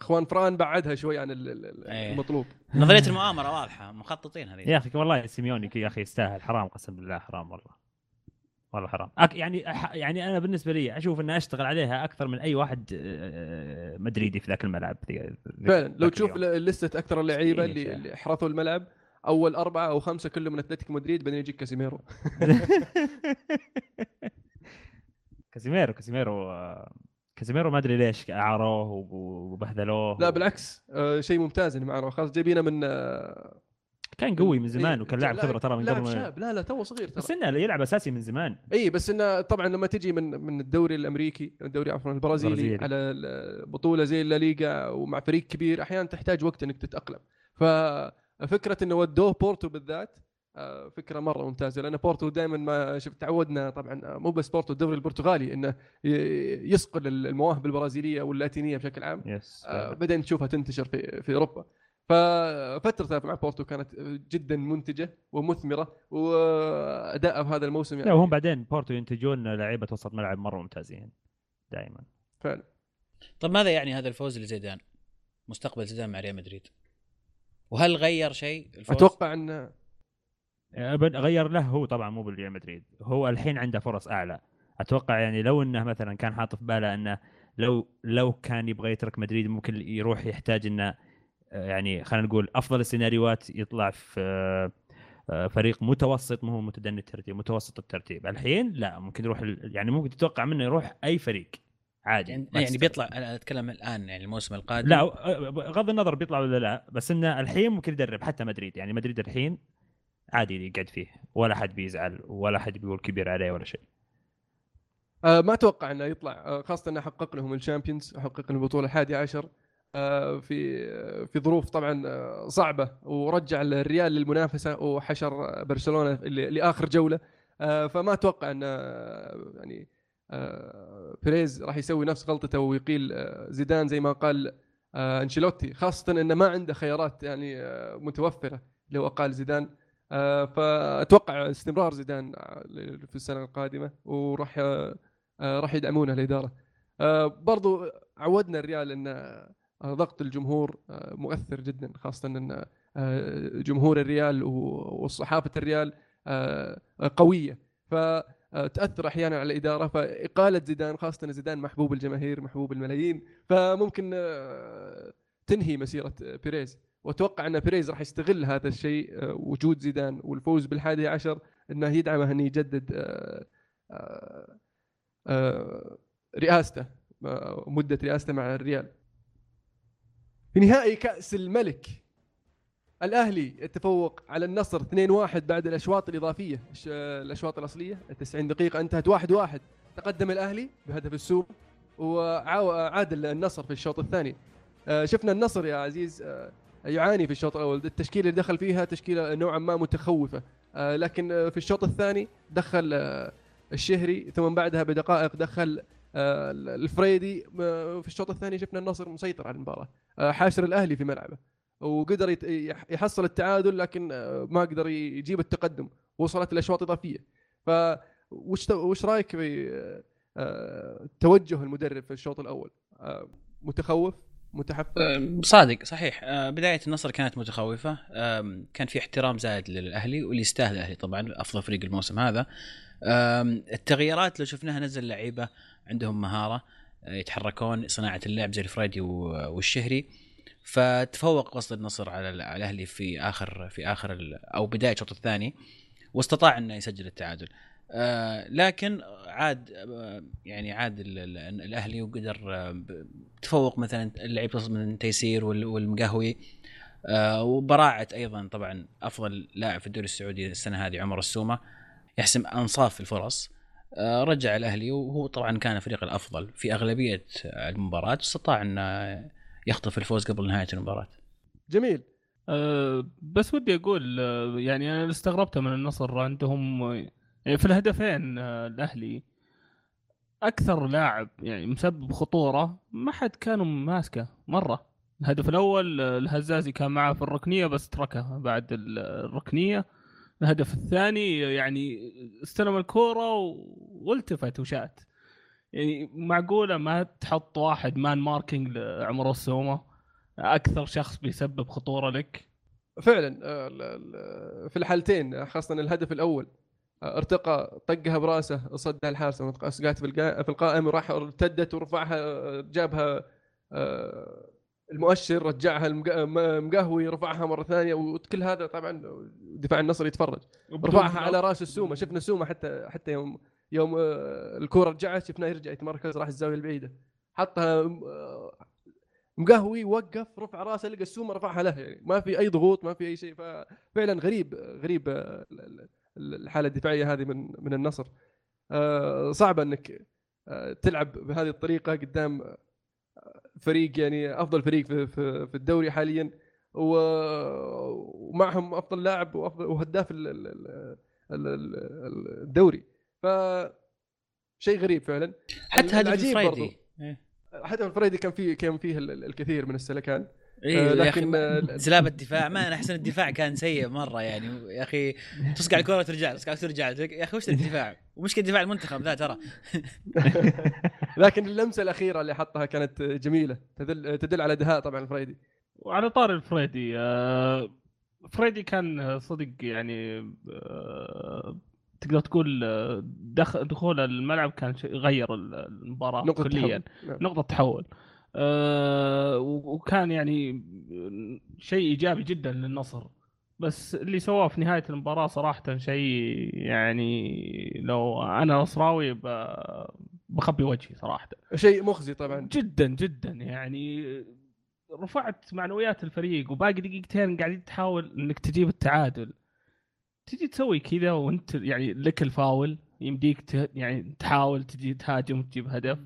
اخوان فران بعدها شوي عن ال- ال- ال- إيه. المطلوب. نظرية المؤامرة واضحة مخططين هذه. يا أخي والله سيميوني يا أخي يستاهل حرام قسم بالله حرام والله. والله حرام. أك يعني يعني أنا بالنسبة لي أشوف ان أشتغل عليها أكثر من أي واحد آه، مدريدي في ذاك الملعب. فعلا. لو تشوف اليوم. ل- لستة أكثر اللعيبه إيه، اللي, احرثوا الملعب أول أربعة أو خمسة كلهم من أتلتيكو مدريد بعدين يجيك كاسيميرو. كازيميرو كازيميرو آه، كازيميرو ما أدري ليش اعاروه وبهذلوه. لا بالعكس آه شيء ممتاز اللي معنا خلاص جايبينه من آه كان قوي من زمان إيه، وكان لاعب لا- خبرة ترى من قبل شاب لا لا تو صغير ترى. بس إنه يلعب أساسي من زمان. إي بس إنه طبعا لما تجي من من الدوري الأمريكي الدوري عفوا البرازيلي. على البطوله زي الليغا ومع فريق كبير أحيانا تحتاج وقت إنك تتأقلم. ففكره إنه ودوه بورتو بالذات فكرة مرة ممتازة لأن بورتو دائما ما شفت تعودنا طبعا آه، مو بس بورتو الدوري البرتغالي إنه يصقل المواهب البرازيلية واللاتينية بشكل عام yes آه، بعدين نشوفها تنتشر في في أوروبا. ففترته مع بورتو كانت جدا منتجة ومثمرة واداءه في هذا الموسم لا يعني وهم بعدين بورتو ينتجون لعيبة وسط ملعب مرة ممتازين دائما. فعلا. طب ماذا يعني هذا الفوز لزيدان؟ مستقبل زيدان مع ريال مدريد. وهل غير شيء الفوز؟ أتوقع أن أبد- غير له هو طبعا مو بالريال مدريد. هو الحين عنده فرص أعلى. أتوقع يعني لو إنه مثلا كان حاطط في باله إنه لو لو كان يبغى يترك مدريد ممكن يروح يحتاج إنه آه، يعني خلينا نقول أفضل السيناريوهات يطلع في آه، آه، فريق متوسط مو متدني الترتيب متوسط الترتيب. الحين لا ممكن يروح يعني ممكن تتوقع منه يروح أي فريق عادي. يعني, يعني. بيطلع أنا أتكلم الآن يعني الموسم القادم. لا بغض النظر بيطلع ولا لا بس إنه الحين ممكن يدرب حتى مدريد. يعني مدريد الحين عادي يقعد فيه. ولا حد بيزعل ولا حد بيقول كبير عليه ولا شيء. آه، ما أتوقع إنه يطلع. آه، خاصة إنه حقق لهم الشامبيونز وحقق لهم البطولة الحادية عشر. آه، في في ظروف طبعا آه، صعبة ورجع الريال للمنافسة وحشر برشلونة لآخر جولة. آه، فما أتوقع إن آه، يعني آه، بيريز راح يسوي نفس غلطته ويقيل آه، زيدان زي ما قال آه، أنشيلوتي. خاصة إنه ما عنده خيارات يعني آه، متوفرة لو أقال زيدان. آه، فأتوقع استمرار زيدان في السنة القادمة وراح آه، آه، راح يدعمونه الإدارة. آه، برضو عودنا الريال إن آه، ضغط الجمهور آه، مؤثر جدا خاصة إن آه، جمهور الريال وصحافة الريال آه، قوية. فتاثر أحيانا على الإدارة. فإقالة زيدان خاصة إن زيدان محبوب الجماهير محبوب الملايين فممكن آه، تنهي مسيرة آه، بيريز. وأتوقع أن بيريز راح يستغل هذا الشيء آه، وجود زيدان والفوز بالحادي عشر إنه يدعمه انه يجدد آه، آه، رئاسته مدة رئاسته مع الريال. في نهائي كأس الملك الأهلي يتفوق على النصر 2-1 بعد الأشواط الإضافية الأشواط الأصلية 90 دقيقة انتهت 1-1 تقدم الأهلي بهدف السوم وعاد النصر في الشوط الثاني. شفنا النصر يا عزيز يعاني في الشوط الأول. التشكيلة اللي دخل فيها تشكيلة نوعا ما متخوفة. آه، لكن آه، في الشوط الثاني دخل آه، الشهري ثم بعدها بدقائق دخل الفريدي. في الشوط الثاني شفنا النصر مسيطر على المباراة. حاشر الأهلي في ملعبه. وقدر يحصل التعادل لكن ما قدر يجيب التقدم. وصلت الاشواط إضافية. ف وش وش رأيك في توجه المدرب في الشوط الأول؟ متخوف؟ متحفز أم، صادق صحيح. أه، بداية النصر كانت متخوفة. كان في احترام زائد للأهلي واللي يستاهل الأهلي طبعا أفضل فريق الموسم هذا. التغييرات لو شفناها نزل لعيبة عندهم مهارة أه، يتحركون صناعة اللعب زي الفريدي والشهري. فتفوق قصد النصر على ال- على الأهلي في اخر في آخر أو بداية الشوط الثاني واستطاع إنه يسجل التعادل. آه لكن عاد آه يعني عاد ال- ال- الأهلي وقدر آه تفوق مثلا اللعيبه من تيسير وال- والمقهوي. وبراعه أيضا طبعا أفضل لاعب في الدوري السعودي السنة هذه عمر السومة يحسم أنصاف الفرص. رجع الأهلي وهو طبعا كان الفريق الأفضل في أغلبية المباراة واستطاع انه يخطف الفوز قبل نهاية المباراة. جميل. أه بس ودي أقول يعني أنا اللي استغربته من النصر عندهم في الهدفين أه، الأهلي أكثر لاعب يعني مسبب خطورة ما حد كانوا ماسكه مرة. الهدف الأول أه، الهزازي كان معه في الركنية بس تركها بعد ال- الركنية. الهدف الثاني يعني استلم الكورة والتفت وشات. يعني معقولة ما تحط واحد مان ماركينج لعمر السومة؟ أكثر شخص بيسبب خطورة لك؟ فعلا آه، في الحالتين خاصة الهدف الأول. آه، ارتقى طقها براسه صدها الحارس قاعد في القا- في القائم وراح ارتدت ورفعها جابها آه، المؤشر رجعها المق- م- مقهوي رفعها مرة ثانية وكل هذا طبعا دفاع النصر يتفرج. رفعها على راس السومة شفنا السومة حتى حتى يوم يوم آه، الكورة رجعت شفناه يرجع يتمركز راح الزاوية البعيدة. حطها آه، مقهوي وقف رفع راسه لقى السومة رفعها له يعني ما في أي ضغوط ما في أي شيء ففعلا غريب غريب الحالة الدفاعية هذه من من النصر. آه، صعبه أنك آه، تلعب بهذه الطريقة قدام آه، فريق يعني أفضل فريق في في, الدوري حاليا. ومعهم أفضل لاعب وأفضل وهداف ال- ال- ال- ال- ال- الدوري. ف شيء غريب فعلا. حتى هدف العجيب فريدي برضو. إيه. حتى الفريدي كان فيه كان فيه ال- ال- الكثير من السلكان. إيه آه، لكن آه، سلاب الدفاع ما أنا أحس إن الدفاع كان سيء مرة يعني. يا أخي تصقع الكره وترجع تصقع وترجع. يا أخي وش الدفاع؟ ومشكله دفاع المنتخب ذا ترى. لكن اللمسة الأخيرة اللي حطها كانت جميلة. تدل تدل على دهاء طبعا الفريدي وعلى طار الفريدي آه، فريدي كان صدق يعني آه، تقدر تقول آه، دخل دخول الملعب كان شيء غير المباراة نقطة كليا. تحول. نعم. نقطة تحول. أه وكان يعني شيء إيجابي جدا للنصر. بس اللي سواه في نهاية المباراة صراحة شيء يعني لو أنا نصراوي بخبي وجهي صراحة. شيء مخزي طبعا. جدا جدا يعني رفعت معنويات الفريق وباقي دقيقتين قاعدين تحاول إنك تجيب التعادل. تجي تسوي كذا وأنت يعني لك الفاول يمديك. يعني تحاول تجي تهاجم وتجيب هدف.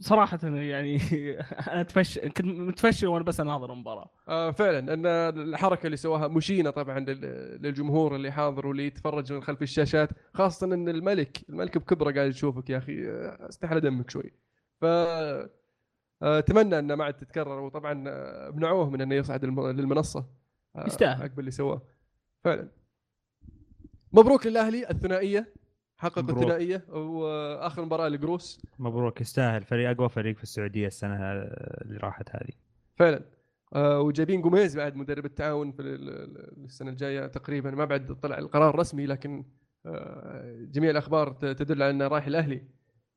صراحة يعني أنا تفش كنت متفشل وأنا بس أناظر المباراة. آه فعلا. أن الحركة اللي سواها مشينة طبعا لل- للجمهور اللي حاضر واللي يتفرج من خلف الشاشات خاصة أن الملك الملك بكبرة قاعد يشوفك يا أخي آه، استحلى دمك شوي. ف آه، أتمنى انه ما عاد تتكرر وطبعا آه، منعوه من انه يصعد آه، يستاهل. عقب اللي سواه. فعلا. مبروك للأهلي الثنائية. حقق مبروك. الثنائيه وآخر مباراة لقروس مبروك يستاهل فريق أقوى فريق في السعودية السنة اللي راحت هذه فعلا آه وجايبين قميز بعد مدرب التعاون في ال- ال- السنة الجاية تقريبا ما بعد طلع القرار الرسمي لكن آه جميع الأخبار تدل على أنه رايح الأهلي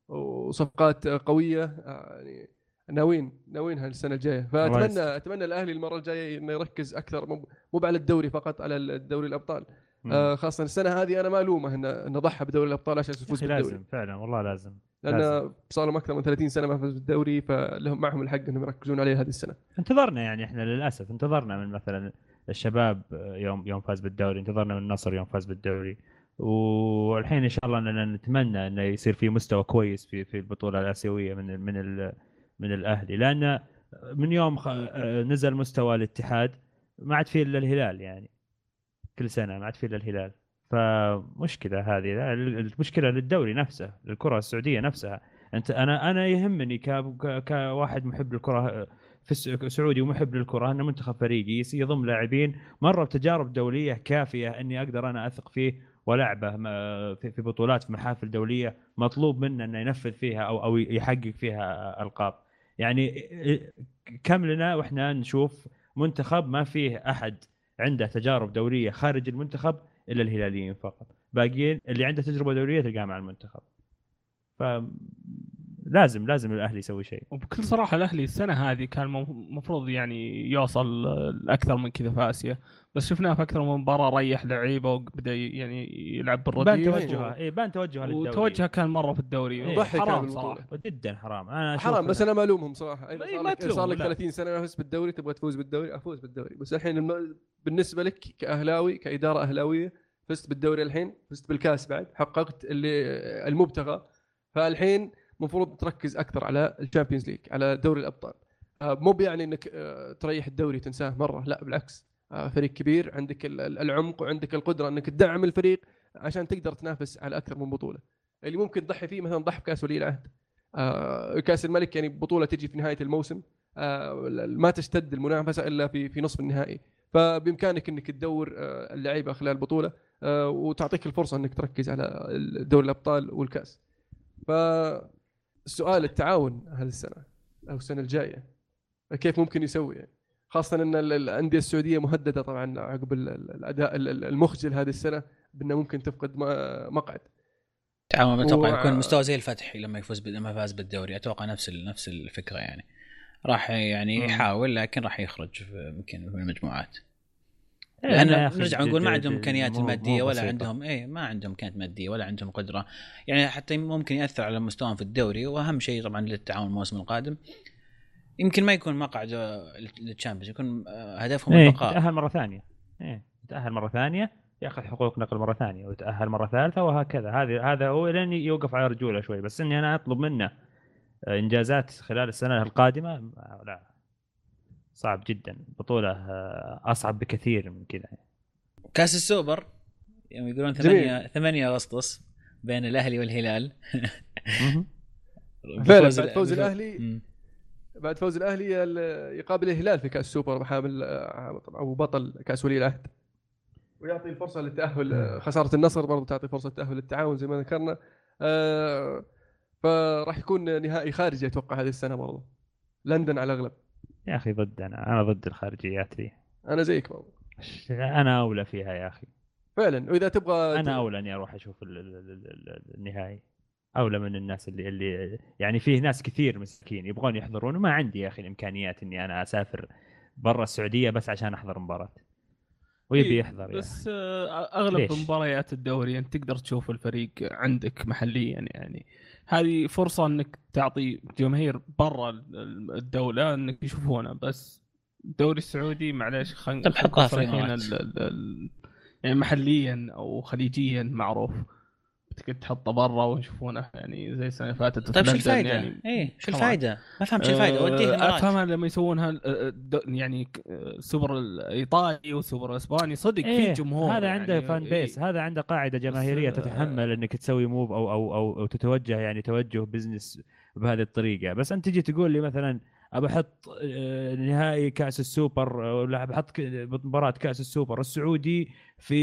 وصفقات قوية آه يعني ناويين ناوينها السنة الجاية فأتمنى. أتمنى الأهلي المرة الجاية إنه يركز أكثر مو على الدوري فقط على الدوري الأبطال. آه خاصة السنة هذه أنا ما ألومه إنه إنه ضحى بدوري الأبطال عشان يفوز بالدوري. لازم فعلا والله لازم لأن. صار لهم أكثر من 30 سنة ما فاز بالدوري فلهم معهم الحق إنهم يركزون عليه هذه السنة. انتظرنا يعني إحنا للأسف انتظرنا من مثلا الشباب يوم يوم فاز بالدوري انتظرنا من النصر يوم فاز بالدوري. والحين إن شاء الله إننا نتمنى إنه يصير في مستوى كويس في في البطولة الآسيوية من ال من ال من الأهلي. لأن من يوم خ... نزل مستوى الاتحاد ما عاد في إلا الهلال يعني. كل سنة ما عاد في إلا الهلال فمشكلة هذه المشكلة للدوري نفسه للكرة السعودية نفسها أنت أنا أنا يهمني. كواحد محب للكرة في سعودي ومحب للكرة أنه منتخب فريقي يضم لاعبين مروا بتجارب دولية كافية أني أقدر أنا أثق فيه ولعبه في بطولات في محافل دولية مطلوب منه أنه ينفذ فيها أو أو يحقق فيها ألقاب يعني كم لنا وإحنا نشوف منتخب ما فيه أحد عنده تجارب دوليه خارج المنتخب إلا الهلاليين فقط. باقيين اللي عنده تجربة دوليه تلقاه مع المنتخب. ف لازم لازم الأهلي يسوي شيء. وبكل صراحة الأهلي السنة هذه كان المفروض يعني يوصل لأكثر من كذا في آسيا. بس شفناه في أكثر من مباراة ريح لعيبة وبدأ يعني يلعب بان بالرديف توجهه اي بان توجهه للدوري. وتوجهه كان مرة في الدوري. إيه. حرام. صراحة جدا حرام. أنا حرام بس أنا ما ألومهم صراحة. إيه، صار ما لك تلوم، صار لك لا. 30 سنة فزت بالدوري تبغى تفوز بالدوري؟ أفوز بالدوري. بس الحين الم... بالنسبة لك كأهلاوي كإدارة أهلاوية فزت بالدوري الحين فزت بالكاس بعد حققت اللي المبتغى. فالحين المفروض تركز أكثر على ال Champions League على دوري الأبطال. آه، مو بيعني إنك آه، تريح الدوري تنساه مرة لا بالعكس. آه، فريق كبير عندك ال- ال- العمق وعندك القدرة إنك تدعم الفريق عشان تقدر تنافس على أكثر من بطولة. اللي ممكن تضحي فيه مثلا ضحي بكاس ولي العهد. كأس الملك يعني بطولة تجي في نهاية الموسم. ما تشتد المنافسة إلا في في نصف النهائي. فبإمكانك إنك تدور اللعيبة خلال البطولة وتعطيك الفرصة إنك تركز على دوري الأبطال والكأس. فالسؤال التعاون هذه السنة أو السنة الجاية. كيف ممكن يسوي يعني؟ خاصة إن ال- الأندية السعودية مهددة طبعا عقب ال- ال- الأداء ال- ال- المخجل هذه السنة بأنه ممكن تفقد مقعد. تعاون أتوقع و- يكون مستوى زي الفتح لما يفوز ب- لما فاز بالدوري. أتوقع نفس ال- نفس الفكرة يعني. راح يعني. يحاول لكن راح يخرج في- يمكن من المجموعات. لأن يا أخي نرجع نقول ما عندهم إمكانيات مو- مو ماديه ولا. عندهم اي ما عندهم امكانيات مادية ولا عندهم قدرة. يعني حتى ممكن يأثر على مستواهم في الدوري وأهم شيء طبعا للتعاون الموسم القادم. يمكن ما يكون مقعد للتشامبيونز يكون آه، هدفهم إيه البقاء. يتأهل مرة ثانية. إيه يتأهل مرة ثانية يأخذ حقوق نقل مرة ثانية ويتأهل مرة ثالثة وهكذا. هذه هذا هو لين يوقف على رجوله شوي. بس إني أنا أطلب منه آه، إنجازات خلال السنة القادمة آه، لا. صعب جدا. بطوله آه، أصعب بكثير من كذا. كاس السوبر يوم يقولون جميل. 8 8 أغسطس بين الأهلي والهلال. فعلا بعد فوز الأهلي. بعد فوز الأهلي ال- يقابل الهلال في كاس السوبر حامل آه، أو بطل كأس ولي العهد. ويعطي الفرصة للتاهل آه، خسارة النصر برضو تعطي فرصة تأهل للتعاون زي ما ذكرنا. آه، فراح يكون نهائي خارجي أتوقع هذه السنة برضو. لندن على الأغلب. يا أخي ضد أنا أنا ضد الخارجيات ذي أنا زيك برضو أنا أولى فيها يا أخي. فعلا وإذا تبغى أنا أولى إني أروح أشوف ال- ال- ال- ال- النهائي. أولى من الناس اللي اللي يعني فيه ناس كثير مسكين يبغون يحضرون وما عندي يا أخي الإمكانيات إني أنا أسافر برا السعودية بس عشان أحضر مباراة. ويبي يحضر يعني. بس آه، أغلب ليش؟ مباريات الدوري انت تقدر تشوف الفريق عندك محليا يعني. هذه فرصة إنك تعطي جماهير برا ال- الدولة إنك يشوفونه بس الدوري السعودي معليش خلينا الإمارات. يعني محليا أو خليجيا معروف تقدر تحطه برا ويشوفونه يعني زي السنة اللي فاتت طيب شو الفائده؟ يعني إيه شو. الفائده؟ ما فهمت شو الفائده؟ وديه آه، الامارات افهمها لما يسوونها الد- يعني ك- السوبر الايطالي والسوبر الاسباني صدق إيه في جمهور هذا يعني عنده fan base إيه. هذا عنده قاعدة جماهيرية تتحمل إنك تسوي move أو أو أو, أو تتوجه يعني توجه business بهذه الطريقة بس أنت تجي تقول لي مثلا ابى أحط آه، نهائي كأس السوبر آه، ولا بحط ك- مباراة كأس السوبر السعودي في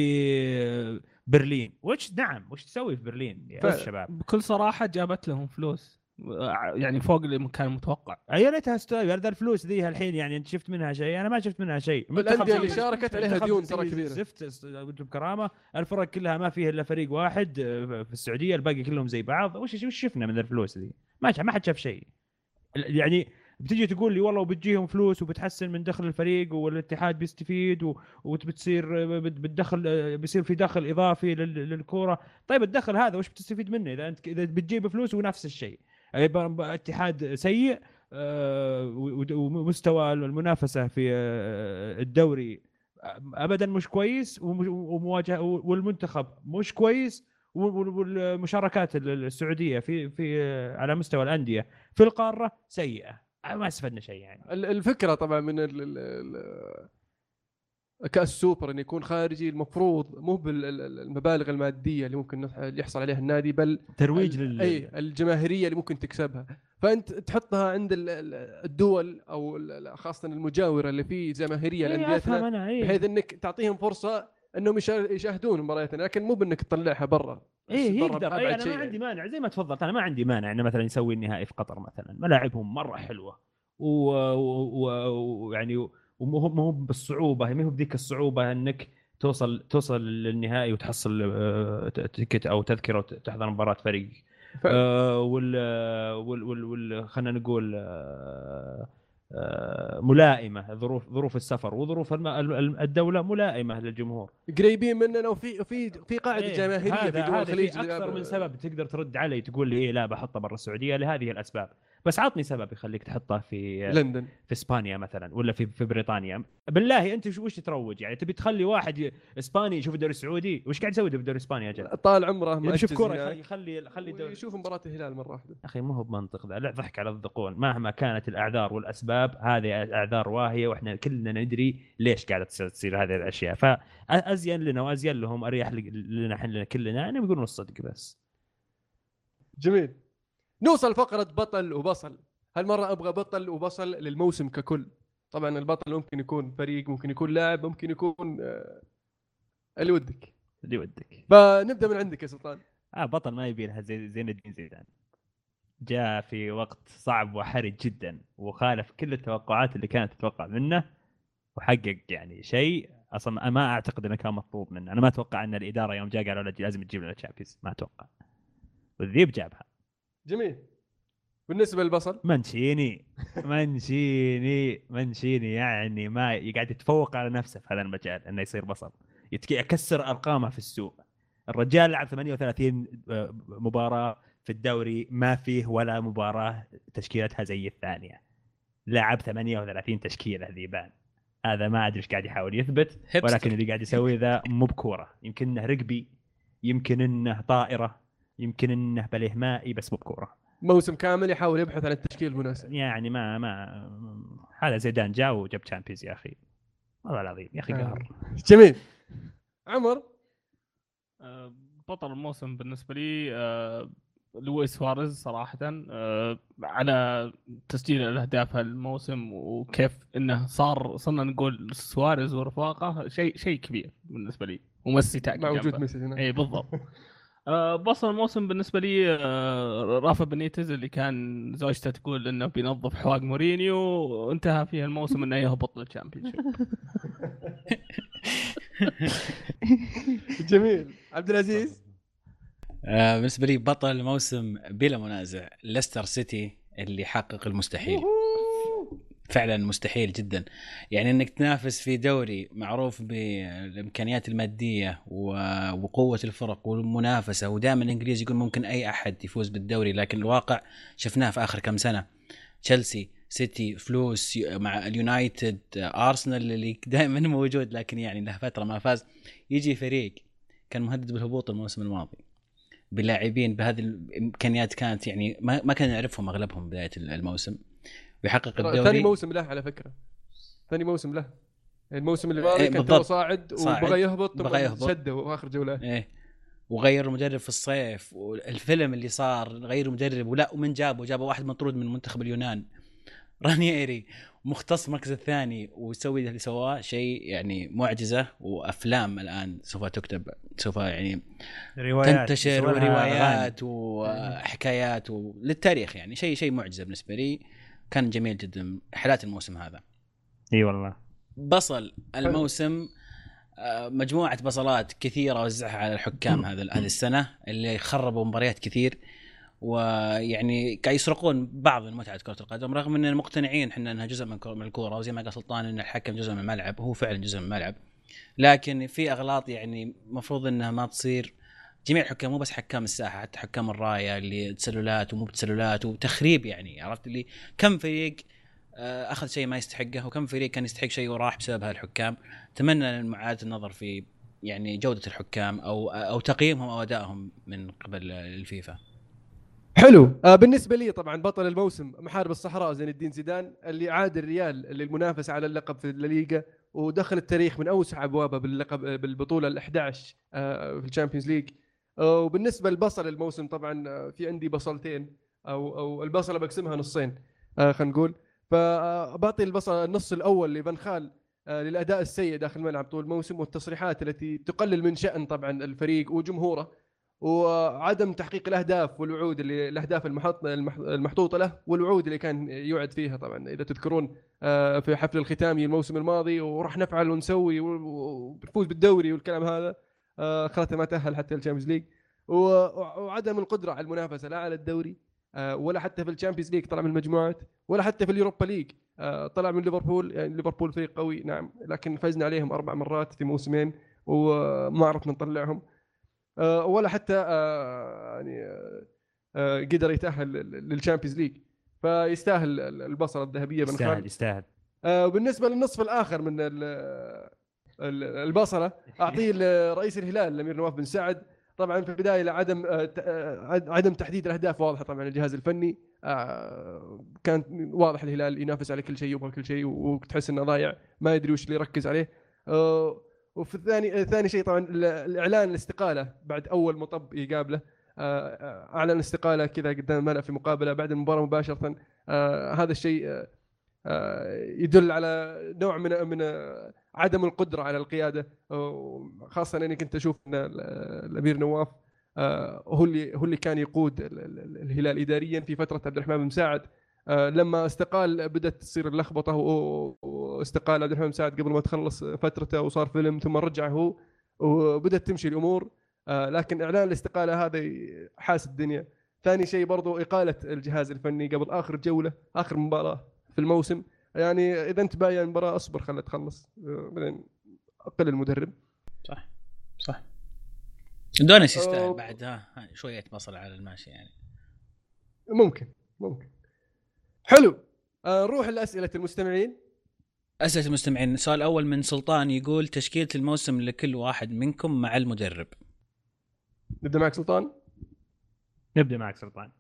آه، برلين. وش نعم وش تسوي في برلين يا ف- شباب بكل صراحة جابت لهم فلوس. آه، يعني فوق اللي كان متوقع. يا ليتها استوى ذا الفلوس ذي الحين يعني أنت شفت منها شيء. أنا ما شفت منها شيء. الأندية اللي شاركت عليها ديون ترى زي كبيرة. زفت است- بكرامه الفرق كلها ما فيها إلا فريق واحد آه، في السعودية الباقي كلهم زي بعض. وش وش شفنا من الفلوس ذي؟ ما ما حد شاف شيء. يعني بتجي تقول لي والله وبتجيهم فلوس وبتحسن من دخل الفريق والاتحاد بيستفيد وبتصير بت- بتدخل بيصير في دخل إضافي لل- للكورة. طيب الدخل هذا وش بتستفيد منه؟ إذا أنت إذا بتجيب فلوس ونفس الشيء. يبقى اتحاد سيء آه، ومستوى المنافسة في آه، الدوري ابدا مش كويس ومواجهه والمنتخب مش كويس وال- والمشاركات السعودية في في آه، على مستوى الأندية في القارة سيئة. ما استفدنا شيء يعني ال- الفكرة طبعا من ال- ال- ال- كأس السوبر انه يكون خارجي المفروض مو بالمبالغ المادية اللي ممكن نح- اللي يحصل عليها النادي بل ترويج لل أي الجماهيرية اللي ممكن تكسبها فأنت تحطها عند ال- ال- الدول أو ال- خاصة المجاورة اللي فيه جماهيرية إيه، أفهم لانديتنا أنا إيه. بحيث إنك تعطيهم فرصة انهم يشا- يشاهدون مبارياتنا لكن مو بانك تطلعها برا. إيه برا يقدر. إيه أنا ما عندي يعني. مانع. زي ما تفضلت أنا ما عندي مانع إنه مثلا يسوي النهائي في قطر مثلا. ملاعبهم مرة حلوة. ويعني و... و... ويعني ومو هو- مو بالصعوبة ما هو بذيك الصعوبة إنك توصل توصل للنهائي وتحصل آه، ت- ticket أو تذكرة وتحضر مباراة فريق. فعلا. آه، وال وال وال, وال... خلينا نقول آه، ملائمة ظروف ظروف السفر وظروف الدولة ملائمة للجمهور. قريبين مننا وفي في في قاعدة إيه، جماهيرية في دول الخليج أكثر من سبب تقدر ترد علي تقول لي إيه لا بحطه برا السعودية لهذه الأسباب. بس عطني سبب يخليك تحطه في لندن. في إسبانيا مثلا ولا في في بريطانيا. بالله أنت وش تروج؟ يعني تبي تخلي واحد إسباني يشوف الدوري السعودي؟ وش قاعد يسوي بالدوري الإسباني يا جل طال عمره مأجز يشوف كورة يخلي يخلي خلي الدوري ويشوف مباراة الهلال مرة واحدة. أخي ما هو بمنطق ذا. لا ضحك على الذقون. مهما كانت الأعذار والأسباب هذه أعذار واهية وإحنا كلنا ندري ليش قاعدة تصير- تصير هذه الأشياء. فازين لنا وأزين لهم أريح لنا إحنا كلنا. انهم يقولون الصدق بس. جميل. نوصل فقرة بطل وبصل. هالمرة أبغى بطل وبصل للموسم ككل. طبعا البطل ممكن يكون فريق ممكن يكون لاعب ممكن يكون آه، اللي ودك. اللي ودك. فنبدأ من عندك يا سلطان. آه بطل ما يبي لها زي زين الدين زيدان. جاء في وقت صعب وحرج جدا وخالف كل التوقعات اللي كانت تتوقع منه وحقق يعني شيء أصلا ما أعتقد إنه كان مطلوب منه. أنا ما أتوقع إن الإدارة يوم جاء قالوا له لازم تجيب لنا تشامبيونز ما أتوقع. والذيب جابها. جميل. بالنسبة للبصل؟ منشيني منشيني منشيني يعني ما قاعد يتفوق على نفسه في هذا المجال إنه يصير بصل. يتك- يكسر أرقامه في السوق. الرجال لعب 38 مباراة في الدوري ما فيه ولا مباراة تشكيلتها زي الثانية. لعب 38 تشكيلة ذيبان هذا ما أدري إيش قاعد يحاول يثبت. ولكن اللي قاعد يسويه ذا مو بكورة. يمكن إنه رقبي يمكن إنه طائرة. يمكن إنه باليه مائي بس مو بكورة. موسم كامل يحاول يبحث عن التشكيل المناسب يعني ما ما هذا زيدان جاء وجاب Champions يا أخي. والله العظيم يا أخي آه. قهر. جميل. عمر؟ آه، بطل الموسم بالنسبة لي آه، لويس سواريز صراحة. آه، على تسجيل الأهداف هالموسم وكيف إنه صار صرنا نقول سواريز ورفاقه شيء شيء كبير بالنسبة لي. وميسي تاكي مع وجود. ميسي هنا. اي بالضبط. آه، بصل الموسم بالنسبة لي آه، رافا بنيتز اللي كان زوجته تقول إنه بينظف حواق مورينيو وانتهى فيه الموسم إنه يهبط لل Championship جميل. عبد العزيز؟ آه بالنسبة لي بطل الموسم بلا منازع ليستر سيتي اللي حقق المستحيل. فعلا مستحيل جدا. يعني إنك تنافس في دوري معروف بالامكانيات المادية وقوة الفرق والمنافسة ودائما الإنجليز يقول ممكن أي أحد يفوز بالدوري لكن الواقع شفناه في آخر كم سنة. تشيلسي سيتي فلوس مع اليونايتد أرسنال اللي دائما موجود لكن يعني له فترة ما فاز. يجي فريق كان مهدد بالهبوط الموسم الماضي. بلاعبين بهذه الإمكانيات كانت يعني ما, ما كان نعرفهم أغلبهم بداية الموسم. ويحقق الدوري. ثاني موسم له على فكرة. ثاني موسم له. الموسم اللي إيه، فات كان تو بالضبط. صاعد. وبغى يهبط بغى يهبط. شده آخر جولات إيه. وغير المدرب في الصيف والفيلم اللي صار غير مدرب ولا ومن جابه؟ جابه واحد مطرود من منتخب اليونان رانييري. مختص المركز الثاني ويسوي اللي سواه شيء يعني معجزة وأفلام الآن سوف تكتب سوف يعني روايات تنتشر. وروايات وحكايات للتاريخ يعني. شيء شيء معجزة بالنسبة لي. كان جميل جدا. حالات الموسم هذا. إي والله. بصل الموسم آه، مجموعة بصلات كثيرة وزعها على الحكام هذا هذه السنة اللي خربوا مباريات كثير. ويعني قاعد يسرقون بعض من متعة كرة القدم رغم إننا مقتنعين إحنا إنها جزء من الكورة وزي ما قال سلطان إن الحكم جزء من الملعب هو فعلا جزء من الملعب. لكن في أغلاط يعني المفروض إنها ما تصير. جميع الحكام مو بس حكام الساحة حتى حكام الراية اللي تسللات ومو بتسللات وتخريب يعني عرفت؟ اللي كم فريق آه، أخذ شيء ما يستحقه وكم فريق كان يستحق شيء وراح بسبب هالحكام. أتمنى اعاده النظر في يعني جودة الحكام أو أو تقييمهم أو أدائهم من قبل الفيفا. حلو. آه بالنسبة لي طبعا بطل الموسم محارب الصحراء زين الدين زيدان اللي عاد الريال للمنافسة على اللقب في الليغا ودخل التاريخ من أوسع أبوابه باللقب بالبطولة ال 11 آه في ال Champions League وبالنسبة للبصل الموسم طبعا آه في عندي بصلتين أو أو البصلة بقسمها نصين آه خلينا نقول. فبعطي البصل النص الأول لفان خال آه للأداء السيء داخل الملعب طول الموسم والتصريحات التي تقلل من شأن طبعا الفريق وجمهوره وعدم تحقيق الأهداف والوعود اللي الأهداف المحط المح- المحطوطة له والوعود اللي كان يوعد فيها طبعا. إذا تذكرون آه، في حفل الختامي الموسم الماضي وراح نفعل ونسوي ونفوز بالدوري والكلام هذا. آه، خلته ما تأهل حتى ال Champions League. وعدم القدرة على المنافسة لا على الدوري آه، ولا حتى في ال Champions League طلع من المجموعات ولا حتى في ال Europa League آه، طلع من ليفربول. يعني ليفربول فريق قوي نعم لكن فزنا عليهم أربع مرات في موسمين وما عرفنا نطلعهم. ولا حتى يعني قدر يتأهل لل- لل Champions League. فيستاهل البصله الذهبية بن يستاهل يستاهل. آه، بالنسبة للنصف الآخر من ال- ال- البصله اعطيه لرئيس الهلال الأمير نواف بن سعد. طبعا في البداية لعدم آه، آه، عد- عدم تحديد الأهداف واضحة طبعا الجهاز الفني. آه، كان واضح الهلال ينافس على كل شيء يبغى كل شيء وتحس إنه ضايع. ما يدري وش اللي يركز عليه. وفي الثاني ثاني شيء طبعا ال- الإعلان الاستقالة بعد أول مطب يقابله. أعلن استقاله كذا قدام الملأ في مقابلة بعد المباراة مباشرة. هذا الشيء يدل على نوع من من عدم القدرة على القيادة خاصة أني كنت أشوف أن ال- الأمير نواف آه، هو اللي هو اللي كان يقود ال- ال- الهلال اداريا في فترة عبد الرحمن بن مساعد آه، لما استقال بدأت تصير اللخبطة واستقال عبد الرحمن مساعد قبل ما تخلص فترته وصار فيلم ثم رجع هو وبدأت تمشي الأمور. آه، لكن إعلان الاستقالة هذا حاس الدنيا. ثاني شيء برضو إقالة الجهاز الفني قبل آخر جولة آخر مباراة في الموسم. يعني إذا انت بايع المباراه أصبر خلها تخلص. آه، بعدين أقل المدرب. صح صح. دونس يستاهل. بعد ها ها، شوية بصل على الماشي يعني. ممكن ممكن. حلو. آه، نروح لأسئلة المستمعين. أسئلة المستمعين السؤال الأول من سلطان يقول تشكيلة الموسم لكل واحد منكم مع المدرب. نبدأ معك سلطان؟ نبدأ معك سلطان.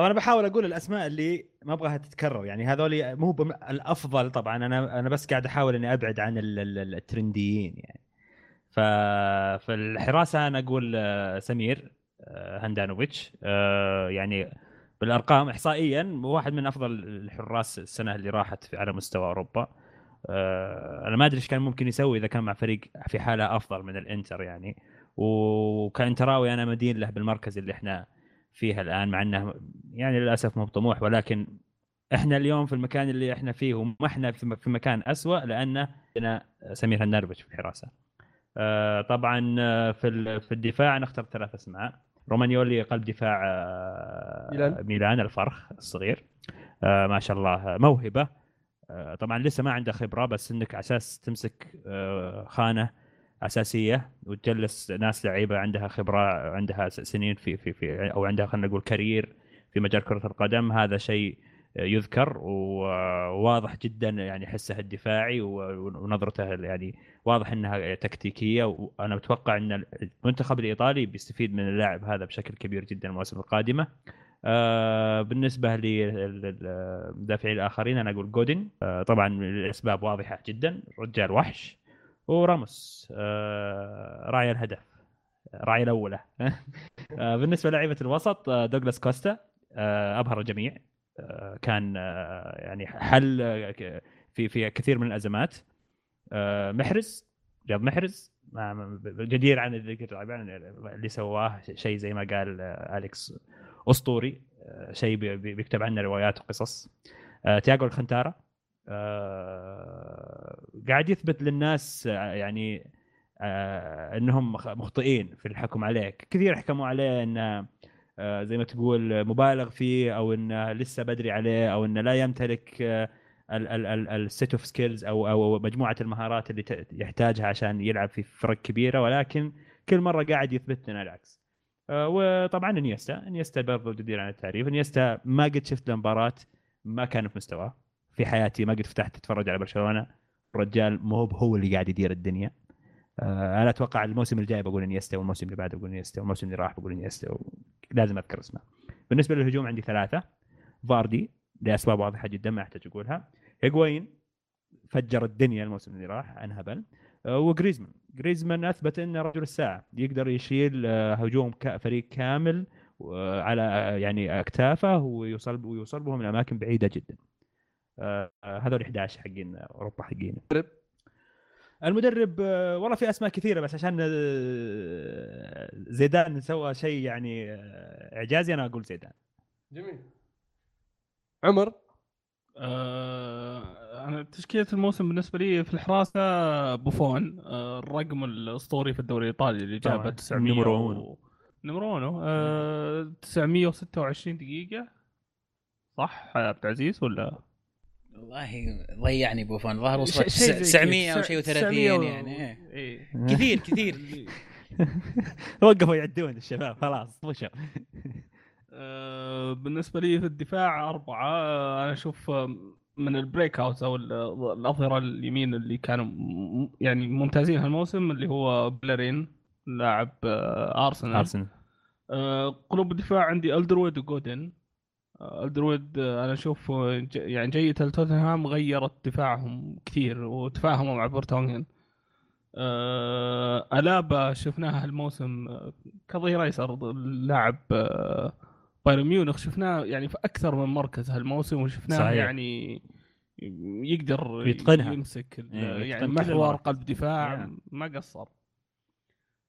طبعا أنا بحاول أقول الأسماء اللي ما أبغاها تتكرر يعني هذول مو. الأفضل طبعا أنا أنا بس قاعد أحاول إني أبعد عن ال... ال- الترنديين يعني ف في الحراسة أنا أقول آه، سمير آه، هندانوفيتش آه، يعني بالأرقام احصائيا واحد من أفضل الحراس السنة اللي راحت على مستوى أوروبا أنا ما أدري إيش كان ممكن يسوي إذا كان مع فريق في حالة أفضل من الإنتر يعني وكانتراوي أنا مدين له بالمركز اللي إحنا فيه الآن مع إنه يعني للأسف مو طموح ولكن إحنا اليوم في المكان اللي إحنا فيه وما إحنا في مكان اسوء لأن عندنا سمير هندربش في الحراسه. آه، طبعا آه، في في الدفاع أنا اخترت ثلاث أسماء رومانيولي قلب دفاع آه، ميلان. ميلان الفرخ الصغير آه، ما شاء الله موهبة طبعا لسه ما عنده خبرة بس إنك على أساس تمسك خانة أساسية وتجلس ناس لعيبة عندها خبرة عندها سنين في في في أو عندها خلينا نقول كارير في مجال كرة القدم. هذا شيء يذكر وواضح جدا يعني حسه الدفاعي ونظرته يعني واضح إنها تكتيكية. وأنا متوقع إن المنتخب الإيطالي بيستفيد من اللاعب هذا بشكل كبير جدا المواسم القادمة. آه، بالنسبة للمدافعين الآخرين أنا أقول جودن آه، طبعا الأسباب واضحة جدا. رجال وحش. وراموس آه، راعي الهدف راعي الأولى. آه، بالنسبة للاعيبه الوسط آه، دوغلاس كوستا أبهر الجميع. كان يعني حل في في كثير من الأزمات. محرز جاب محرز. جدير عن الذكر طبعا اللي سواه شيء زي ما قال أليكس أسطوري. شيء بي- بي- بيكتب عنه روايات وقصص. تياغو الخنتارا. قاعد يثبت للناس آه، يعني آه، إنهم مخ- مخطئين في الحكم عليه كثير حكموا عليه انه آه، زي ما تقول مبالغ فيه أو إنه لسه بدري عليه أو إنه لا يمتلك ال set of skills أو أو مجموعة المهارات اللي يحتاجها عشان يلعب في فرق كبيرة. ولكن كل مرة قاعد يثبت لنا العكس. آه، وطبعا إنيستا إنيستا برضو غني عن التعريف. إنيستا ما قد شفت له مباراة ما كان في مستواه. في حياتي ما قد فتحت اتفرج على برشلونة. الرجال مو هو اللي قاعد يدير الدنيا. آه، أنا أتوقع الموسم الجاي بقول إنيستا والموسم اللي بعده بقول إنيستا والموسم اللي راح بقول إنيستا. لازم أذكر اسمه. بالنسبة للهجوم عندي ثلاثة. فاردي لأسباب واضحة جدا ما أحتاج أقولها. هيغوين فجر الدنيا الموسم اللي راح أنهبل. آه، وجريزمان. جريزمان أثبت انه رجل الساعة يقدر يشيل آه، هجوم فريق كامل على يعني أكتافه ويوصل ويوصل بهم لاماكن بعيدة جدا. هذول 11 حقين أوروبا حقين المدرب؟ المدرب آه، والله في أسماء كثيرة بس عشان آه، زيدان سوى شيء يعني آه، إعجازي أنا أقول زيدان جميل عمر آه، أنا تشكيلة الموسم بالنسبة لي في الحراسة بوفون آه، الرقم الأسطوري في الدوري الإيطالي اللي. جابه 900 نمرو و- أونو. نمرو أونو. آه، 926 دقيقة صح عبد العزيز ولا والله ضيعني بوفون ظهر وصل شيء زي كذا. 900 أو شيء 900 و30 و- يعني. إيه. إيه. كثير كثير. وقفوا يعدون الشباب خلاص طفشوا آه، بالنسبة لي في الدفاع أربعة. آه، أنا أشوف آه، من ال breakout أو ال- الأظهرة اليمين اللي كانوا يعني ممتازين هالموسم اللي هو بيليرين لاعب أرسنال. أرسنال. آه، قلوب الدفاع عندي ألدرفيلد وجودين. ألدرفيلد أنا أشوف يعني جيدة توتنهام غيرت دفاعهم كثير وتفاهموا مع فيرتونغن آه، ألابا شفناها هالموسم آه، كظهير أيسر اللاعب آه، بايرن ميونخ شفناه يعني في أكثر من مركز هالموسم وشفناه صحيح. يعني يقدر يتقنها. يمسك إيه، يعني كل محور. قلب دفاع نعم. ما قصر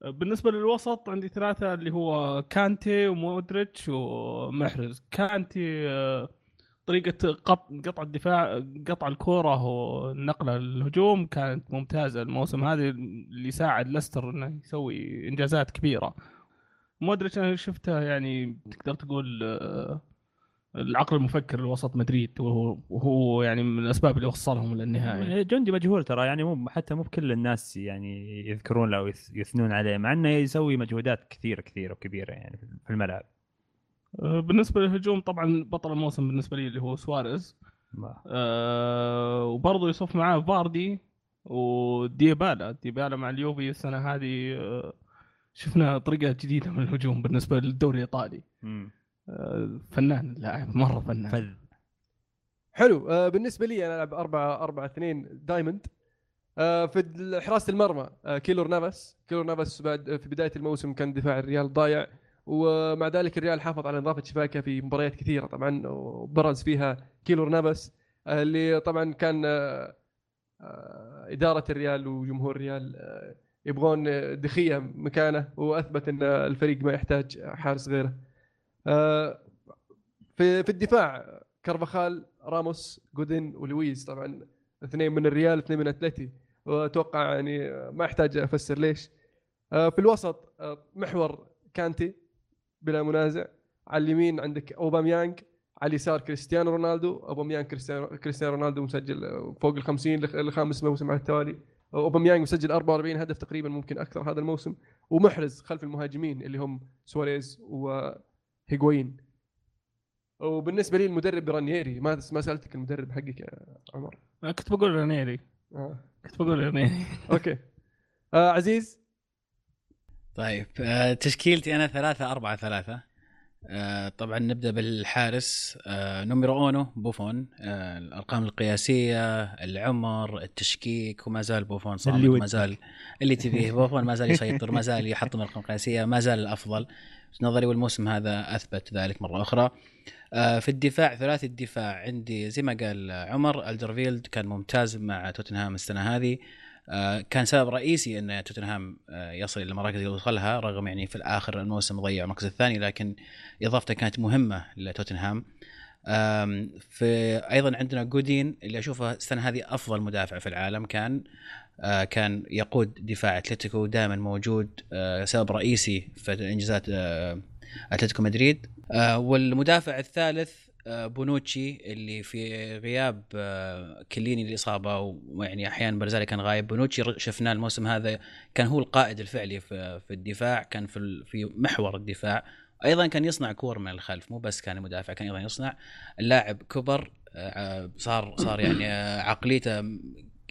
بالنسبة للوسط عندي ثلاثة اللي هو كانتي ومودريتش ومحرز. كانتي آه، طريقة قط- قطع الدفاع قطع الكورة والنقله للهجوم كانت ممتازة الموسم هذا اللي ساعد ليستر إنه يسوي إنجازات كبيرة. مودريتش أنا شفته يعني تقدر تقول آه، العقل المفكر لوسط مدريد وهو, وهو يعني من الأسباب اللي وصلهم للنهائي. جندي مجهول ترى يعني مو حتى مو بكل الناس يعني يذكرون له أو يث- يثنون عليه مع إنه يسوي مجهودات كثيره كثيرة وكبيرة يعني في الملعب. آه، بالنسبة للهجوم طبعا بطل الموسم بالنسبة لي اللي هو سواريز. أه وبرضه يصف معاه فاردي وديبالا. ديبالا مع اليوفي السنة هذه أه شفنا طريقة جديدة من الهجوم بالنسبة للدوري الإيطالي. أه فنان اللاعب مرة فنان. فذ. حلو. آه بالنسبة لي أنا ألعب 4 4 2 diamond. آه في حراسة المرمى آه كيلور نافاس. كيلور نافاس بعد في بداية الموسم كان دفاع الريال ضايع. ومع ذلك الريال حافظ على نظافة شباكه في مباريات كثيرة طبعا وبرز فيها كيلور نافاس آه اللي طبعا كان إدارة الريال وجمهور الريال يبغون دي خيا مكانه وأثبت إن الفريق ما يحتاج حارس غيره. آه في في الدفاع كارفاخال راموس جودين ولويز طبعا اثنين من الريال اثنين من اتلتي وأتوقع يعني ما احتاج أفسر ليش. آه، في الوسط آه، محور كانتي بلا منازع. على اليمين عندك أوباميانج على اليسار كريستيانو رونالدو. أوباميانج كريستيانو رونالدو مسجل فوق ال 50 لخ- لخامس موسم على التوالي. أوباميانج مسجل 44 هدف تقريبا ممكن أكثر هذا الموسم. ومحرز خلف المهاجمين اللي هم سواريز وهيغوين وبالنسبة لي المدرب رانييري ما ما سألتك المدرب حقك يا عمر؟ كنت بقول رانييري آه. كنت بقول رانييري okay. آه عزيز؟ طيب آه، تشكيلتي أنا ثلاثة أربعة ثلاثة. آه، طبعا نبدأ بالحارس آه، numero uno بوفون. آه، الأرقام القياسية العمر التشكيك وما زال بوفون صامد ما. زال اللي تبيه. بوفون ما زال يسيطر ما زال يحطم الأرقام القياسية ما زال الأفضل. نظري والموسم هذا أثبت ذلك مرة أخرى. في الدفاع ثلاثي الدفاع عندي زي ما قال عمر ألدرفيلد كان ممتاز مع توتنهام السنة هذه. كان سبب رئيسي أن توتنهام آه، يصل إلى المراكز اللي وصلها رغم يعني في الآخر الموسم ضيع المركز الثاني لكن إضافته كانت مهمة لتوتنهام. في أيضا عندنا جودين اللي أشوفه السنة هذه أفضل مدافع في العالم كان آه، كان يقود دفاع أتلتيكو دائما موجود آه، سبب رئيسي في إنجازات آه، أتلتيكو مدريد. آه، والمدافع الثالث آه، بونوتشي اللي في غياب آه، كيليني الاصابه ويعني أحيانا برزالي كان غايب. بونوتشي شفناه الموسم هذا كان هو القائد الفعلي في الدفاع كان في محور الدفاع. أيضا كان يصنع كور من الخلف مو بس كان مدافع كان أيضا يصنع اللعب كبر آه، صار صار يعني آه، عقليته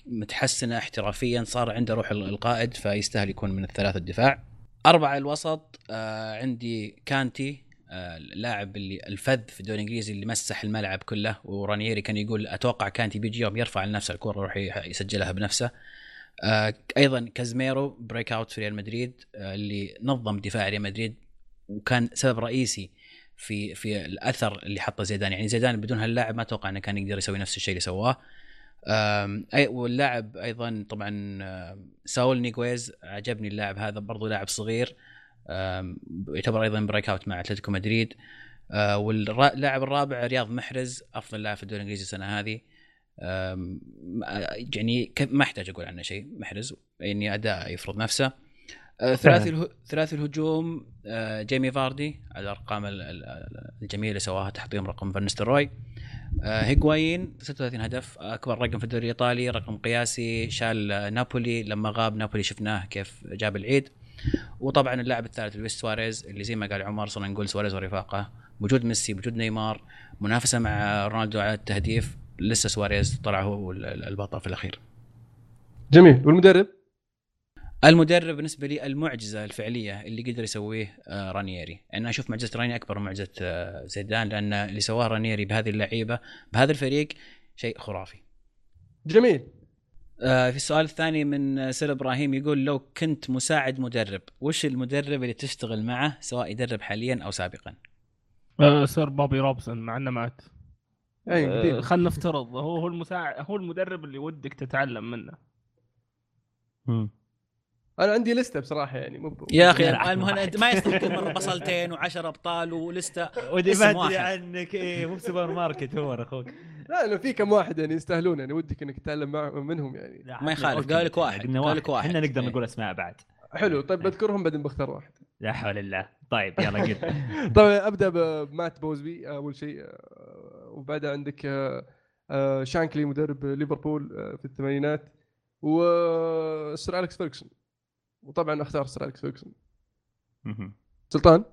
متحسنة احترافيا صار عنده روح ال- القائد فيستاهل يكون من الثلاث الدفاع. أربعة الوسط آه عندي كانتي. آه اللاعب اللي الفذ في الدوري الإنجليزي اللي مسح الملعب كله ورانييري كان يقول أتوقع كانتي بيجي يوم يرفع لنفسه الكرة يروح يسجلها بنفسه. آه أيضا كازميرو breakout في ريال مدريد آه اللي نظم دفاع ريال مدريد وكان سبب رئيسي في في الأثر اللي حطه زيدان. يعني زيدان بدون هاللاعب ما أتوقع إنه كان يقدر يسوي نفس الشيء اللي سواه. اي واللاعب أيضا طبعا ساول نيغويز عجبني اللاعب هذا برضو لاعب صغير. يعتبر أيضا breakout مع أتلتيكو مدريد. آه، واللاعب الرابع رياض محرز أفضل لاعب في الدوري الإنجليزي السنة هذه. آم، يعني ما أحتاج أقول عنه شيء محرز يعني أداء يفرض نفسه. آه، ثلاثي اله... ثلاثي الهجوم آه، جيمي فاردي على الأرقام ال- ال- الجميلة اللي سواها تحطيم رقم فان نيستلروي آه، هيغوايين 36 هدف أكبر رقم في الدوري الإيطالي رقم قياسي شال آه، نابولي. لما غاب نابولي شفناه كيف جاب العيد. وطبعا اللاعب الثالث لويس سواريز اللي زي ما قال عمر صرنا نقول سواريز ورفاقة. وجود ميسي وجود نيمار منافسة مع رونالدو على التهديف لسه سواريز طلع هو ال- ال- البطل في الأخير. جميل. والمدرب؟ المدرب بالنسبة لي المعجزة الفعلية اللي قدر يسويه آه، رانييري. أنا أشوف معجزة رانييري أكبر من معجزة آه، زيدان لأن اللي سواه رانييري بهذه اللعيبة بهذا الفريق شيء خرافي. جميل. في السؤال الثاني من آه، سير إبراهيم يقول لو كنت مساعد مدرب وش المدرب اللي تشتغل معه سواء يدرب حاليا أو سابقا؟ آه، سير بوبي روبسون مع إنه مات. اي آه، قديم. خلينا نفترض هو هو المساعد هو المدرب اللي ودك تتعلم منه. أنا عندي لستة بصراحة يعني مو يا أخي المهند ما يصلح كل مرة بصلتين و10 أبطال ولستة. ودي. ادري عنك إيه مو بسوبر ماركت هو أخوك. لا لو في كم واحد يعني يستاهلون يعني ودك إنك تتعلم مع منهم يعني. لا، ما يخالف،. قال لك واحد، قلنا قال لك واحد. إحنا نقدر إيه. نقول أسماء بعد. حلو طيب بذكرهم بعدين بختار واحد. لا حول الله. طيب يلا قل. طبعا أبدأ بمات بوزبي أول شيء. آه، وبعدها عندك آه، آه، شانكلي مدرب ليفربول في الثمانينات. وسر أليكس فيرجسون. وطبعا أختار سر أليكس فيرجسون. سلطان؟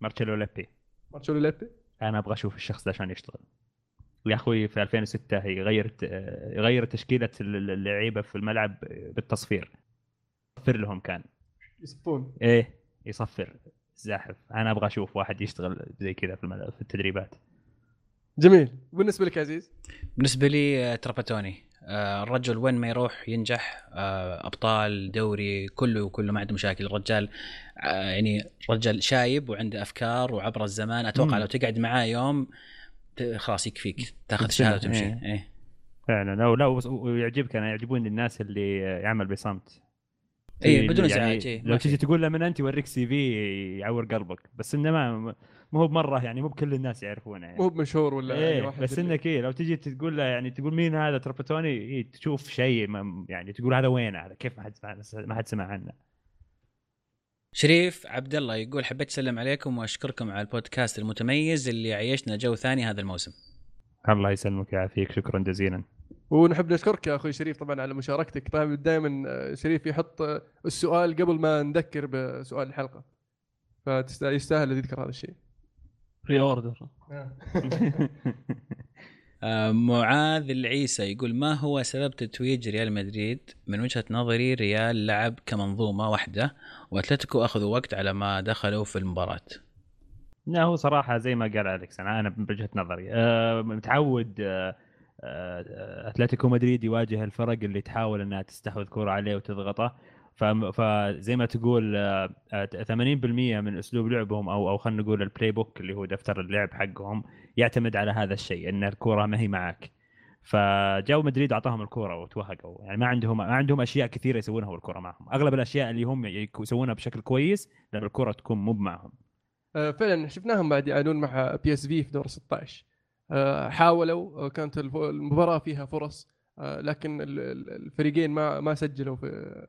مارتشيلو ليبي. مارتشيلو ليبي؟ أنا أبغى أشوف الشخص ده عشان يشتغل. يا أخوي في 2006 يغير يغير تشكيلة اللعيبة في الملعب بالتصفير. صفر لهم كان. يصفون. إيه يصفر. زاحف. أنا أبغى أشوف واحد يشتغل زي كذا في الملعب في التدريبات. جميل. بالنسبة لك عزيز؟ بالنسبة لي آه، تراباتوني. الرجل وين ما يروح ينجح آه، أبطال دوري كله كله ما عنده مشاكل. الرجال آه، يعني رجل شايب وعنده أفكار وعبر الزمان أتوقع مم. لو تقعد معاه يوم خلاص يكفيك تاخذ شهادة وتمشي. إيه. إيه فعلا لا لا ويعجبك أنا يعجبوني الناس اللي يعمل بصمت. اي اللي بدون يعني إزعاج إيه، ما لو. تجي تقول له من أنت يوريك CV يعور قلبك. بس إنه ما ما هو بمرة يعني مو بكل الناس يعرفونه يعني. مو بمشهور ولا يعني إيه واحد بس إنك إيه لو تجي تقول له يعني تقول مين هذا تراباتوني إيه تشوف شيء يعني تقول هذا وين هذا؟ كيف ما حد ما حد سمع عنه. شريف عبد الله يقول حبيت أسلم عليكم وأشكركم على البودكاست المتميز اللي عيشنا جو ثاني هذا الموسم. الله يسلمك ويعافيك شكرا جزيلا. ونحب نشكرك يا أخوي شريف طبعا على مشاركتك. طيب دائما شريف يحط السؤال قبل ما نذكر بسؤال الحلقة فيستاهل يذكر هذا الشيء. reorder آه، معاذ العيسى يقول ما هو سبب تتويج ريال مدريد؟ من وجهة نظري ريال لعب كمنظومة واحدة وأتلتيكو أخذوا وقت على ما دخلوا في المباراة. لا هو صراحة زي ما قال أليكس أنا أنا بوجهه نظري. أه متعود أه آه، أتلتيكو مدريد يواجه الفرق اللي تحاول إنها تستحوذ كرة عليه وتضغطه. فزي ما تقول آه، آه، 80% من أسلوب لعبهم أو أو خلينا نقول ال playbook اللي هو دفتر اللعب حقهم يعتمد على هذا الشيء إن الكره ما هي معك. فجاو مدريد أعطاهم الكره وتوهقوا. يعني ما عندهم ما عندهم أشياء كثيرة يسوونها والكره معهم. أغلب الأشياء اللي هم يسوونها بشكل كويس لما الكره تكون مو معهم آه، فعلا شفناهم بعد يعانون مع بي اس في في دور 16 آه، حاولوا آه، كانت المباراة فيها فرص آه، لكن ال- ال- الفريقين ما ما سجلوا في آه،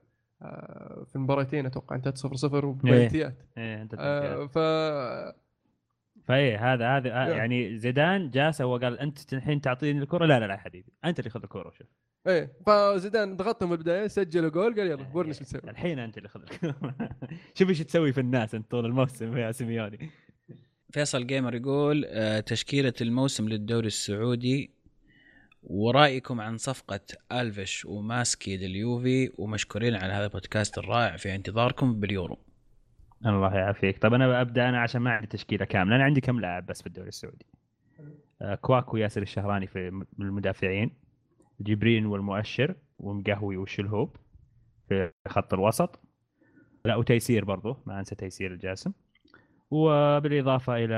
في المباراتين أتوقع انتهت 0 0 وبالانتهاءات إيه انت آه، ف فإيه هذا هذا آه،. يعني زيدان جاء سوى قال أنت الحين تعطيني الكرة؟ لا لا لا يا حبيبي أنت اللي خذ الكرة وشوف إيه فزيدان ضغطهم في البداية سجلوا جول قال يلا ورني إيش بتسوي الحين أنت اللي خذ الكرة. شوف إيش تسوي في الناس أنت طول الموسم يا سيميوني. فيصل gamer يقول آه، تشكيلة الموسم للدوري السعودي ورأيكم عن صفقة ألفيش وماسكيرانو لليوفي ومشكورين على هذا البودكاست الرائع في انتظاركم باليورو. الله يعافيك. طب أنا ابدا أنا عشان ما عندي تشكيلة كاملة. أنا عندي كم لاعب بس في الدوري السعودي؟ آه، كواكو ياسر الشهراني في المدافعين جبرين والمؤشر ومقهوي والشلهوب في خط الوسط. لا وتيسير برضو ما أنسى تيسير الجاسم. وبالإضافة إلى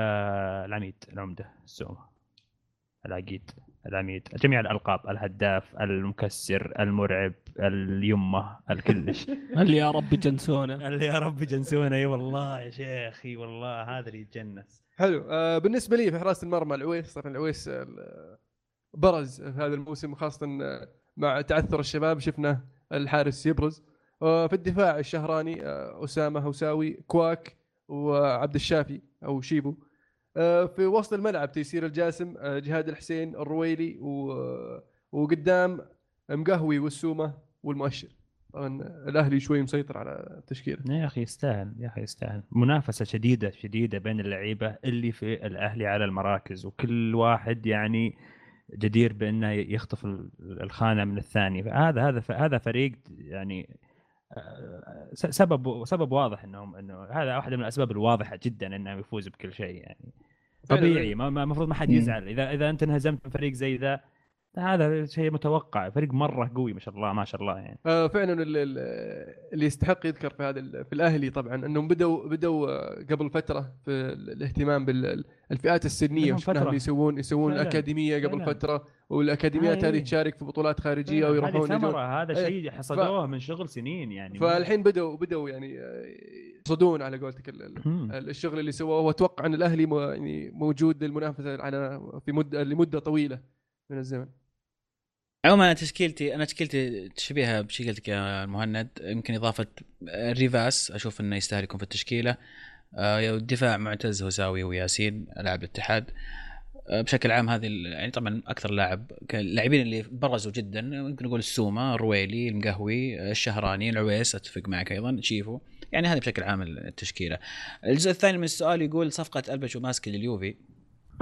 العميد العمده السومه العقيد. العميد جميع الألقاب الهداف المكسر المرعب اليمة الكلش. اللي يا ربي جنسونا اللي يا رب جنسونا إي والله يا شيخ إي والله هذا اللي يتجنس. حلو. آه بالنسبة لي في حراسة المرمى العويس طبعا العويس آه، برز في هذا الموسم خاصة آه، مع تعثر الشباب شفنا الحارس يبرز. آه في الدفاع الشهراني آه أسامة هوساوي كواك وعبد الشافي أو شيبو. آه في وسط الملعب تيسير الجاسم آه جهاد الحسين الرويلي و- وقدام مقهوي والسومة والمؤشر. طبعا الأهلي شوي مسيطر على التشكيلة. يا أخي يستاهل يا أخي يستاهل. منافسة شديدة شديدة بين اللعيبة اللي في الأهلي على المراكز وكل واحد يعني جدير بأنه يخطف ال- الخانة من الثاني. فهذا هذا هذا فريق يعني آه، سبب سبب واضح إنهم إنه هذا واحدة من الأسباب الواضحة جدا إنه يفوز بكل شيء يعني. طبيعي ما ما- المفروض ما حد. يزعل اذا إذا أنت انهزمت من فريق زي ذا هذا شيء متوقع فريق مرة قوي ما شاء الله ما شاء الله يعني آه، فعلا ال- ال- اللي يستحق يذكر في هذا في الأهلي طبعا إنهم بدوا بدوا آه، قبل فترة في ال- الاهتمام بالفئات السنية فترة. يسوون يسوون فعلاً. اكاديميه قبل فعلاً. فترة والأكاديميات هذه تشارك في بطولات خارجية هذه ويروحون ثمرة هذا إيه. شيء حصدوه من شغل سنين يعني فالحين بدوا بدوا يعني آه، يصدون على قولتك. الشغل اللي سووه واتوقع أن الأهلي يعني موجود للمنافسة على في مده لمدة طويلة من الزمن عموما أنا تشكيلتي أنا تشكيلتي تشبيهها بتشكيلتك يا مهند. يمكن إضافة الريفاس أشوف إنه يستاهل يكون في التشكيلة. آه، الدفاع معتز هساوي وياسين لاعب الاتحاد. آه، بشكل عام هذه يعني طبعا أكثر لاعب اللاعبين اللي برزوا جدا ممكن نقول السومة الرويلي المقهوي آه، الشهراني العويس أتفق معك أيضا شيفو يعني هذه بشكل عام التشكيلة. الجزء الثاني من السؤال يقول صفقة البش وماسكي لليوفي.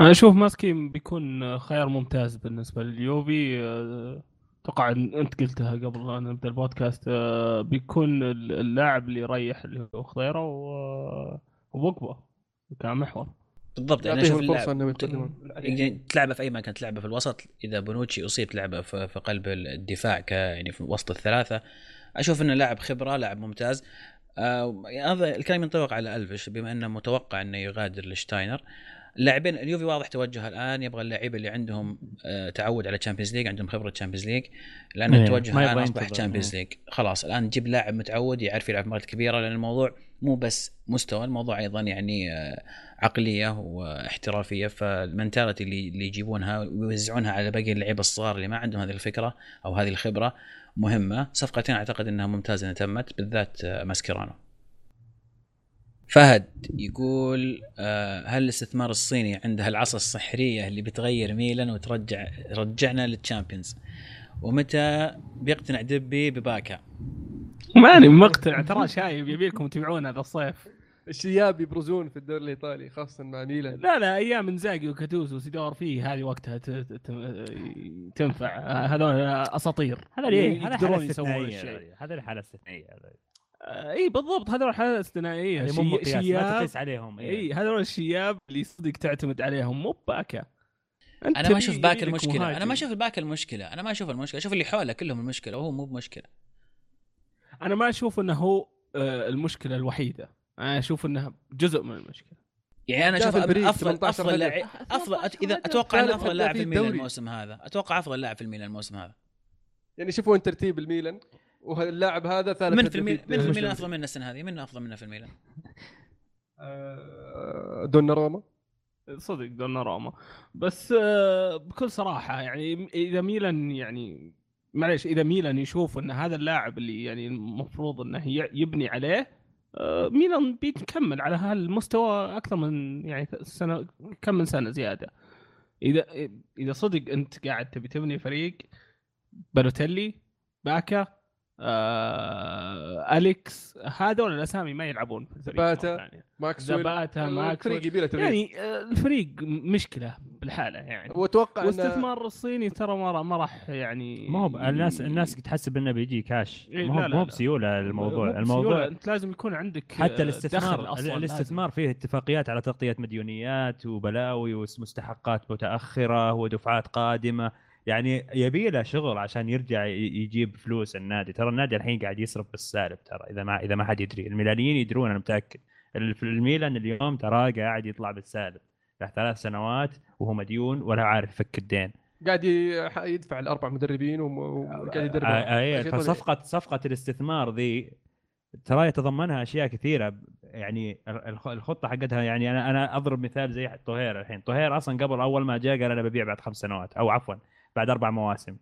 أنا أشوف ماسكي بيكون خيار ممتاز بالنسبة لليوفي. أه، أتوقع إن أنت قلتها قبل ان نبدأ البودكاست. أه، بيكون اللاعب اللي يريح اللي هو خضيرة و- وبوجبا كمحور بالضبط يعني أشوف الفرصه يتقدمون. يعني تلعبه في أي مكان تلعبه في الوسط. إذا بونوتشي أصيب تلعبه في في قلب الدفاع ك يعني في وسط الثلاثة. أشوف إنه لاعب خبرة لاعب ممتاز. آه هذا الكلام ينطبق على ألفيش بما إنه متوقع إنه يغادر لشتاينر. اللاعبين اليوفي واضح توجهه الآن يبغى اللعيبه اللي عندهم آه تعود على Champions League عندهم خبرة Champions League لأن إيه، التوجه الآن أصبح. Champions League خلاص الآن نجيب لاعب متعود يعرف يلعب مباريات كبيرة لأن الموضوع مو بس مستوى الموضوع أيضا يعني آه عقلية واحترافية فال mentality اللي اللي يجيبونها ويوزعونها على باقي اللعيبة الصغار اللي ما عندهم هذه الفكرة أو هذه الخبرة مهمة. صفقتين أعتقد إنها ممتازة إنها تمت بالذات آه، ماسكيرانو. فهد يقول آه، هل الاستثمار الصيني عنده العصا السحريه اللي بتغير ميلان وترجع رجعنا لل Champions ومتى بيقتنع دبي؟ بباكا. ماني مقتنع ترى شايب يبي لكم تبيعون هذا الصيف. الشياب يبرزون في الدوري الإيطالي خاصة مع ميلان؟ لا لا أيام إنزاجي وكاتوزو وسيدور فيه هذه وقتها ت- ت- تنفع. هذول أساطير. هذا ليه هذا يقدرون حاله يسوون استثنائيه هذا الحالة استثنائيه اي بالضبط. هذول حالات استثنائيه هذه مو شي- مقياس ما شياب. تقيس عليهم إيه. اي هذول الشياب اللي صدق تعتمد عليهم مو باكا. أنا ما أشوف باك المشكلة. أنا. ما أشوف الباك المشكلة. أنا ما أشوف المشكلة. أشوف اللي حوله كلهم المشكلة وهو مو بمشكلة. أنا ما أشوف إنه هو آه، المشكلة الوحيدة. أنا أشوف انها جزء من المشكلة. يعني أنا أشوف افضل 18 أفضل هدف. لاعب افضل إذا أتوقع إنه أفضل لاعب في الميلان. الموسم هذا. أتوقع أفضل لاعب في الميلان الموسم هذا. يعني شوفوا وين ترتيب الميلان. واللاعب هذا ثالث من في الميلان من في الميلان أفضل منه السنة هذه؟ من أفضل منه في الميلان؟ آه، دونا روما صدق دوناروما. بس آه، بكل صراحة يعني إذا ميلان يعني معليش إذا ميلان يشوف إن هذا اللاعب اللي يعني المفروض إنه يبني عليه آه، ميلان بيكمل على هالمستوى أكثر من يعني سنة كم من سنة زيادة. إذا إذا صدق أنت قاعد تبي تبني فريق بالوتيلي باكا آه، أليكس هذول الأسامي ما يلعبون في الفريق زباتا،. ماكسويل زباتا ماكسويل. الفريق يبي يعني آه، الفريق مشكلة بالحالة يعني. وأتوقع ان واستثمار الصيني ترى ما ما راح يعني ما هو الناس الناس تحسب إنه بيجي كاش إيه، ما هو مو. بسيولة الموضوع. مو الموضوع أنت لازم يكون عندك آه، حتى دخل الاستثمار أصلاً الاستثمار فيه اتفاقيات على تغطية مديونيات وبلاوي ومستحقات متأخرة ودفعات قادمة. يعني يبي له شغل عشان يرجع يجيب فلوس النادي. ترى النادي الحين قاعد يصرف بالسالب ترى إذا ما إذا ما حد يدري. الميلانيين يدرون أنا متأكد. الميلان اليوم ترى قاعد يطلع بالسالب. له ثلاث سنوات وهو مديون ولا عارف يفك الدين. قاعد يدفع الأربع مدربين وقاعد يدرب آه، آه، إيه، شيء طبيعي. فصفقه صفقة الاستثمار ذي ترى يتضمنها أشياء كثيرة. يعني الخ- الخطة حقتها يعني أنا أنا أضرب مثال زي طهير الحين. طهير أصلا قبل أول ما جاء قال أنا ببيع بعد خمس سنوات. أو عفوا. بعد أربع مواسم.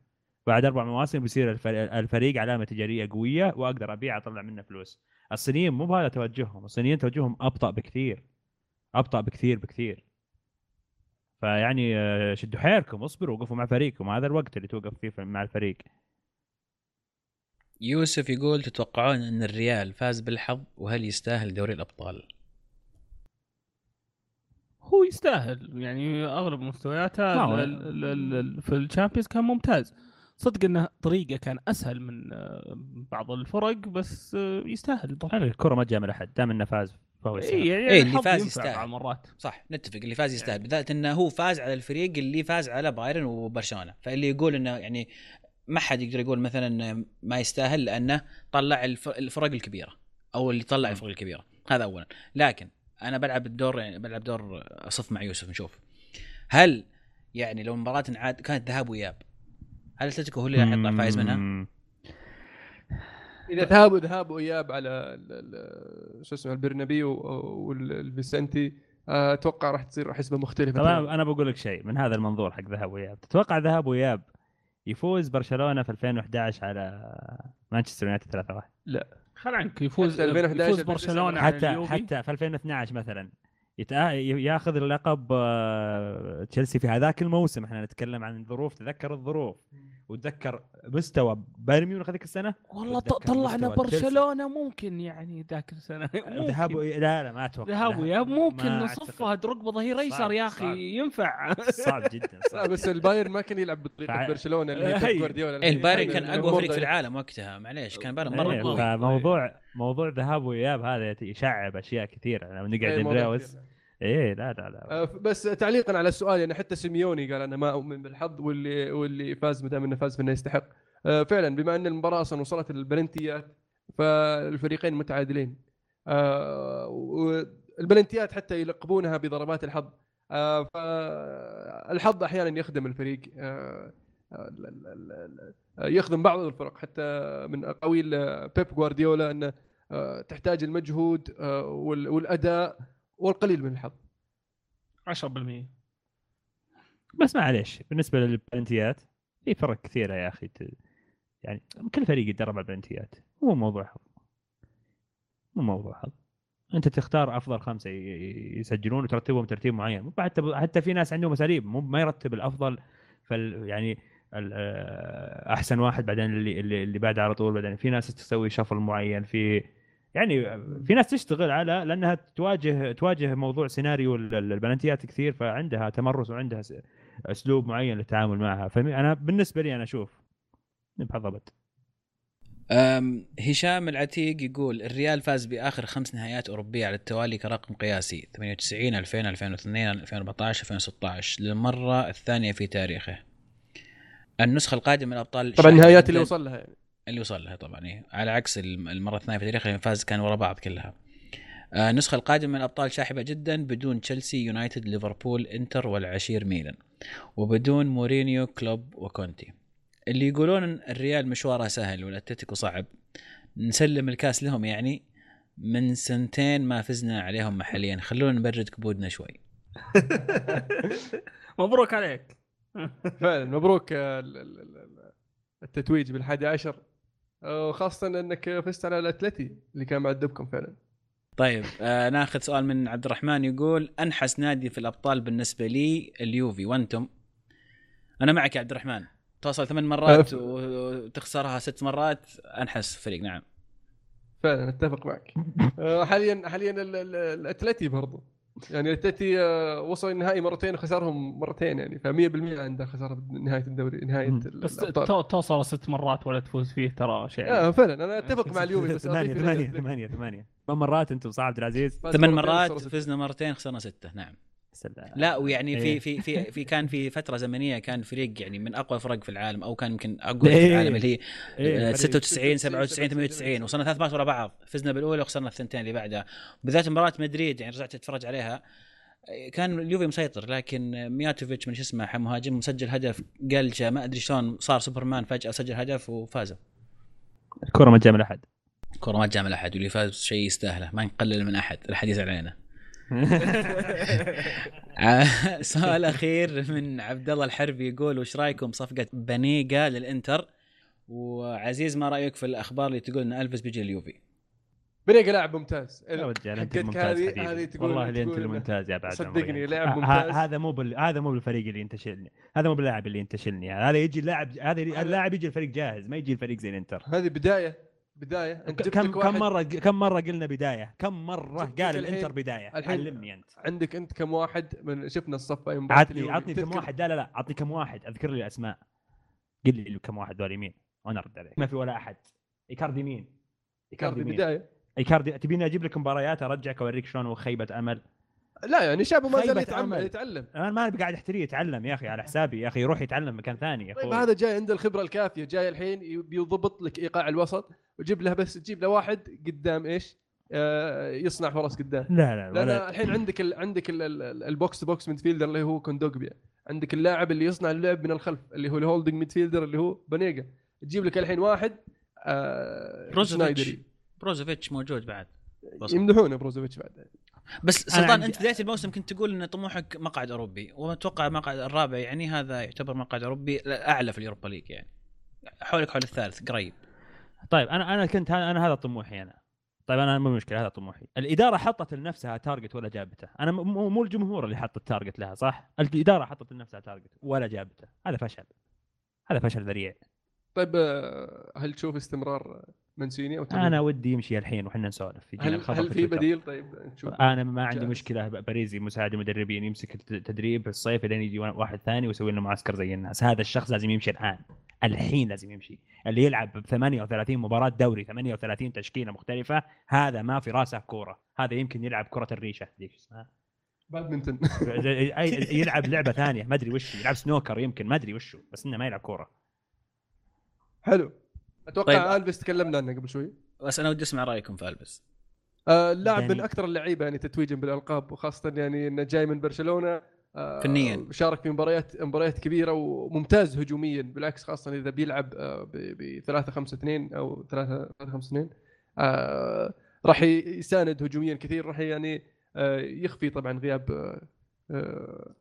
بعد أربع مواسم بيصير الفريق, علامة تجارية قوية وأقدر ابيع اطلع منه فلوس. الصينيين مو بهذا توجههم. الصينيين توجههم أبطأ بكثير. أبطأ بكثير بكثير. فيعني آه، شدوا حيلكم اصبروا وقفوا مع فريقكم. هذا الوقت اللي توقف فيه مع الفريق. يوسف يقول تتوقعون أن الريال فاز بالحظ وهل يستاهل دوري الأبطال؟ هو يستاهل. يعني أغلب مستوياته في الشامبيونز كان ممتاز. صدق إنه طريقة كان أسهل من آه، بعض الفرق بس آه، يستاهل. هذه الكرة ما تجامل أحد دام إنه فاز فهو إي يستحق. يعني إيه، اللي فاز يستاهل. مرات صح نتفق اللي فاز يستاهل. بالذات إنه هو فاز على الفريق اللي فاز على بايرن وبرشلونة. فاللي يقول إنه يعني ما حد يقدر يقول مثلا ما يستاهل لأنه طلع الف- الفرق الكبيرة أو اللي طلع الفرق الكبيرة. هذا اولا. لكن أنا بلعب الدور يعني بلعب دور أصف مع يوسف نشوف. هل يعني لو المباراه عاد كانت ذهاب وإياب هل أتلتيكو هو اللي راح يطلع فايز منها؟ إذا ذهاب ذهاب وإياب على ال- ال- شو اسمه البرنابيو والفيسنتي أتوقع راح تصير حسبه مختلفه طبعا أنا بقول لك شيء من هذا المنظور حق ذهاب وإياب. تتوقع ذهاب وإياب يفوز برشلونة في 2011 على مانشستر يونايتد 3 1 خل عنك. يفوز حتى 2011 يفوز برشلونة حتى. حتى في 2012 مثلا. يتأ... ياخذ اللقب آه، تشيلسي في هذاك الموسم. إحنا نتكلم عن ظروف تذكر الظروف. وتذكر مستوى بايرن ميونخ هذيك السنة والله طلعنا. برشلونة ممكن يعني ذاك السنة ذهاب. وإي- لا لا ما أتوقع ذهاب وياب ممكن نصفها ركبه ظهير ايسر يا صعب. أخي ينفع. صعب جدا صعب بس البايرن ما كان يلعب بطريقة برشلونة اللي جوارديولا إيه البايرن كان يعني اقوى فريق في العالم وقتها معليش كان بايرن مرة إيه، قوي فموضوع موضوع ذهاب واياب هذا يشعب أشياء كثيرة لما نقعد إيه، موضوع ندراوس. إيه لا لا لا. آه، بس تعليقا على السؤال يعني حتى سيميوني قال أنا ما أؤمن بالحظ واللي واللي فاز ما دام إنه فاز فإنه يستحق. آه، فعلا بما أن المباراة أصلا وصلت للبلنتيات فالفريقين متعادلين. آه، والبلنتيات حتى يلقبونها بضربات الحظ. فالحظ أحيانا يخدم الفريق. ال- ال- ال- ال- يخدم بعض الفرق حتى من اقاويل بيب جوارديولا إنه تحتاج المجهود وال- والأداء. والقليل من الحظ. 10% بس معليش بالنسبة للبلنتيات في فرق كثيرة يا أخي. ت... يعني كل فريق يتدرب على البلنتيات. مو موضوع حظ. مو موضوع حظ. أنت تختار أفضل خمسة يسجلون وترتبهم ترتيب معين. حتى حتى في ناس عندهم أساليب. مو ما يرتب الأفضل فال يعني ال- آه، أحسن واحد بعدين اللي اللي, اللي بعده على طول. بعدين في ناس تسوي شفل معين في يعني في ناس تشتغل على لأنها تواجه تواجه موضوع سيناريو ال- ال- البلنتيات كثير فعندها تمرس وعندها أسلوب معين للتعامل معها. فانا بالنسبة لي أنا أشوف ابد أم، هشام العتيق يقول الريال فاز بآخر خمس نهائيات أوروبية على التوالي كرقم قياسي 98 2000 2002 2014 2016 للمرة الثانية في تاريخه. النسخة القادمة من الأبطال طبعا شاهدة النهايات اللي وصل لها يعني. اللي وصل لها طبعا إيه. على عكس المرة الثانية في تاريخ فاز كان ورا بعض كلها. آه، النسخة القادمة من الأبطال شاحبة جدا بدون تشيلسي يونايتد ليفربول إنتر والعشير ميلان وبدون مورينيو كلوب وكونتي. اللي يقولون الريال مشواره سهل والأتلتيكو صعب نسلم الكاس لهم يعني من سنتين ما فزنا عليهم محليا. خلونا نبرد كبودنا شوي. مبروك عليك. فعلا مبروك التتويج بال11 وخاصة إنك فزت على الأتلتي اللي كان معذبكم فعلا. طيب آه ناخذ سؤال من عبد الرحمن يقول أنحس نادي في الأبطال بالنسبة لي اليوفي وأنتم؟ أنا معك يا عبد الرحمن. توصل ثمان مرات وتخسرها ست مرات أنحس فريق نعم. فعلا أتفق معك. آه، حاليا حاليا الأتلتي برضو. يعني الأتلتي آه، وصل النهائي مرتين وخسرهم مرتين يعني ف 100% عنده خسارة بنهايه الدوري نهاية بس توصل ست مرات ولا تفوز فيه ترى شيء آه فعلا أنا أتفق مع اليوفي بس ثمانية ثمانية. ثمانية ثمانية ثمان مرات أنتم صعب عبد العزيز ثمان مرات. فزنا مرتين خسرنا ستة نعم. لا ويعني في إيه. في في في كان في فترة زمنية كان فريق يعني من أقوى الفرق في العالم أو كان يمكن أقوى في إيه. العالم اللي هي إيه، آه، فريق. 96 97 98 وصلنا ثلاث مرات ورا بعض فزنا بالأولى وخسرنا الثنتين اللي بعدها بالذات مباراه مدريد يعني رجعت اتفرج عليها كان اليوفي مسيطر لكن مياتوفيتش من شو اسمه مهاجم مسجل هدف قلشة ما أدري شلون صار سوبرمان فجأة سجل هدف وفازوا الكرة ما من أحد كرة ما جامل أحد واللي فاز شيء يستاهله ما نقلل من أحد لا احد يزعل علينا سؤال أخير من عبد الله الحربي يقول وش رأيكم صفقة بنيقا للإنتر؟ وعزيز ما رأيك في الأخبار اللي تقول إن ألفيس بيجي اليوفي بنيقة لاعب ممتاز. أنت حقتك الممتاز هذه. هذه تقول والله اللي أنت الممتاز يا بعد صدقني. لاعب ه- ممتاز. هذا مو بال... هذا مو بالفريق اللي ينتشلني هذا مو باللاعب اللي ينتشلني هذا يجي اللاعب هذا اللاعب يجي الفريق جاهز ما يجي الفريق زي الانتر هذه بداية. بداية أنت كم كم مرة كم مرة قلنا بداية؟ كم مرة قال الإنتر بداية؟ الحين علمني أنت. عندك أنت كم واحد من شفنا الصف عطني. عطني كم واحد. لا لا لا عطني كم واحد. أذكر لي الأسماء. قل لي كم واحد ذول مين وأنا أرد عليك. ما في ولا أحد. إيكاردي مين؟ إيكاردي بداية. إيكاردي تبيني أجيب لك مباريات؟ أرجعك اوريك شلون خيبة أمل. لا يعني شابه ما زال خيبة يتعلم أنا ما قاعد أحتريه يتعلم يا أخي على حسابي. يا أخي يروح يتعلم مكان ثاني يا طيب أخوي. هذا جاي عنده الخبرة الكافية. جاي الحين بيضبط لك إيقاع الوسط. وجيب له بس تجيب له واحد قدام إيش؟ آه يصنع فرص قدام لا لا لأن ولا الحين عندك ال عندك ال ال ال box to box midfielder اللي هو كوندوجبيا عندك اللاعب اللي يصنع اللعب من الخلف اللي هو ال holding midfielder اللي هو بانيجا تجيب لك الحين واحد آه بروزوفيتش. شنايدري. بروزوفيتش موجود بعد. يمدحونه بروزوفيتش بعد بس سلطان أنت بداية الموسم كنت تقول إن طموحك مقعد أوروبي وأتوقع المقعد الرابع يعني هذا يعتبر مقعد أوروبي أعلى في ال Europa League يعني حولك حول الثالث قريب طيب أنا أنا كنت أنا هذا طموحي أنا. طيب أنا مو مشكلة هذا طموحي. الإدارة حطت لنفسها target ولا جابته. أنا مو مو الجمهور اللي حط ال target لها صح؟ الإدارة حطت لنفسها target ولا جابته. هذا فشل. هذا فشل ذريع. طيب آه، هل تشوف استمرار مانشيني أو أنا ودي يمشي الحين وحنا نسولف. هل هل في. بديل؟ طيب تشوف أنا ما عندي جاهز. مشكلة. باريزي مساعد المدربين يمسك الت- التدريب في الصيف لين يجي واحد ثاني ويسوي لنا معسكر زي الناس. هذا الشخص لازم يمشي الآن. الحين لازم يمشي. اللي يلعب ب 38 مباراة دوري 38 تشكيلة مختلفة هذا ما في راسه كورة. هذا يمكن يلعب كرة الريشة. ذيك شو اسمها بادمنتون أي- يلعب لعبة ثانية ما أدري وش يلعب سنوكر يمكن ما أدري وشو بس إنه ما يلعب كورة. حلو. أتوقع طيب. ألبس تكلمنا عنه قبل شوي. بس أنا ودي أسمع رأيكم في ألبس. آه اللاعب يعني- من أكثر اللعيبة يعني تتويجا بالألقاب وخاصة يعني إنه جاي من برشلونة. فنياً. شارك في مباريات مباريات كبيرة وممتاز هجوميا بالعكس خاصة إذا بيلعب آه ب 3 5 2 أو 3 3 5 2 آه راح يساند هجوميا كثير راح يعني آه يخفي طبعا غياب آه آه؟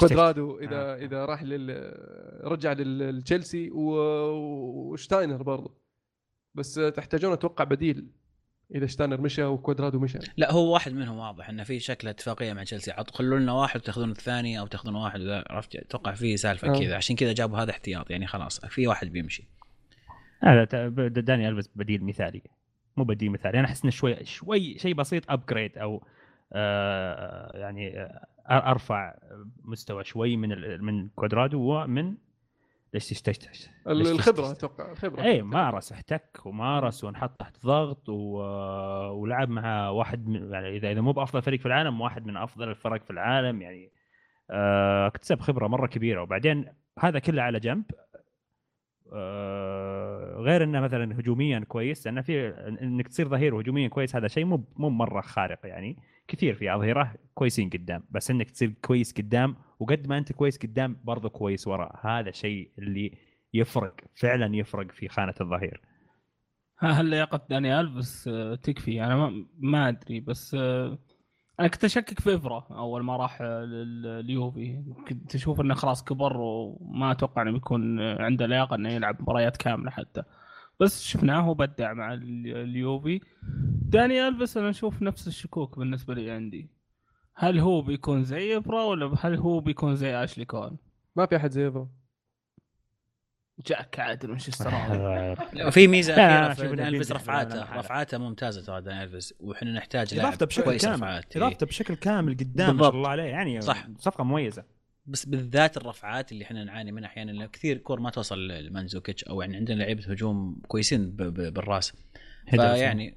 كوادرادو إذا آه. إذا راح لل رجع لل- لتشيلسي و- وشتاينر برضه بس تحتاجون أتوقع بديل إذا شتاينر مشى وكوادرادو مشى. لا هو واحد منهم واضح إنه في شكل اتفاقية مع تشيلسي. عط خلوا لنا واحد وتاخذون الثاني أو تاخذون واحد عرفت؟ أتوقع في سالفة آه. كذا. عشان كذا جابوا هذا احتياط يعني خلاص في واحد بيمشي. هذا داني ألفيس بديل مثالي. مو بديل مثالي. أنا أحس إنه شوي شوي شيء بسيط upgrade أو آه يعني آه أرفع مستوى شوي من ال- من كوادرادو ومن ليش تشتش ليش الخبرة؟ أتوقع الخبرة اي مارس احتك ومارس وانحط تحت ضغط و... ولعب مع واحد من يعني اذا إذا مو بأفضل فريق في العالم واحد من أفضل الفرق في العالم يعني آه، اكتسب خبرة مرة كبيرة. وبعدين هذا كله على جنب. غير إنه مثلا هجوميا كويس لأن في إنك تصير ظهير هجوميا كويس هذا شيء مو مو مرة خارق يعني. كثير في أظهرة كويسين قدام بس إنك تصير كويس قدام وقد ما أنت كويس قدام برضه كويس وراء. هذا الشيء اللي يفرق فعلا يفرق في خانة الظهير. هل لياقة داني الفيس آه، تكفي. أنا ما, ما أدري بس آه، أنا كنت أشكك في إفرا أول ما راح اليوفي كنت أشوف إنه خلاص كبر وما أتوقع إنه بيكون عنده لياقة إنه يلعب مباريات كاملة حتى. بس شفناه وبدع مع ال- اليوفي داني ألفيس أنا أشوف نفس الشكوك بالنسبة لي عندي. هل هو بيكون زي إفرا ولا هل هو بيكون زي أشلي كول؟ ما في أحد زي ذا جاك عادل مانشستر في ميزة لا، أخيرة في داني بالعالم رفعاته. رفعاته ممتازة ترى داني ألفيس وإحنا نحتاج لاعب إضافته بشكل كامل. إضافته بشكل كامل قدام ما. شاء الله عليه يعني صح. صفقة مميزة بس بالذات الرفعات اللي إحنا نعاني منها أحيانا لأن كثير كور ما توصل لمانزوكيتش أو يعني عندنا لعيبة هجوم كويسين بالرأس فيعني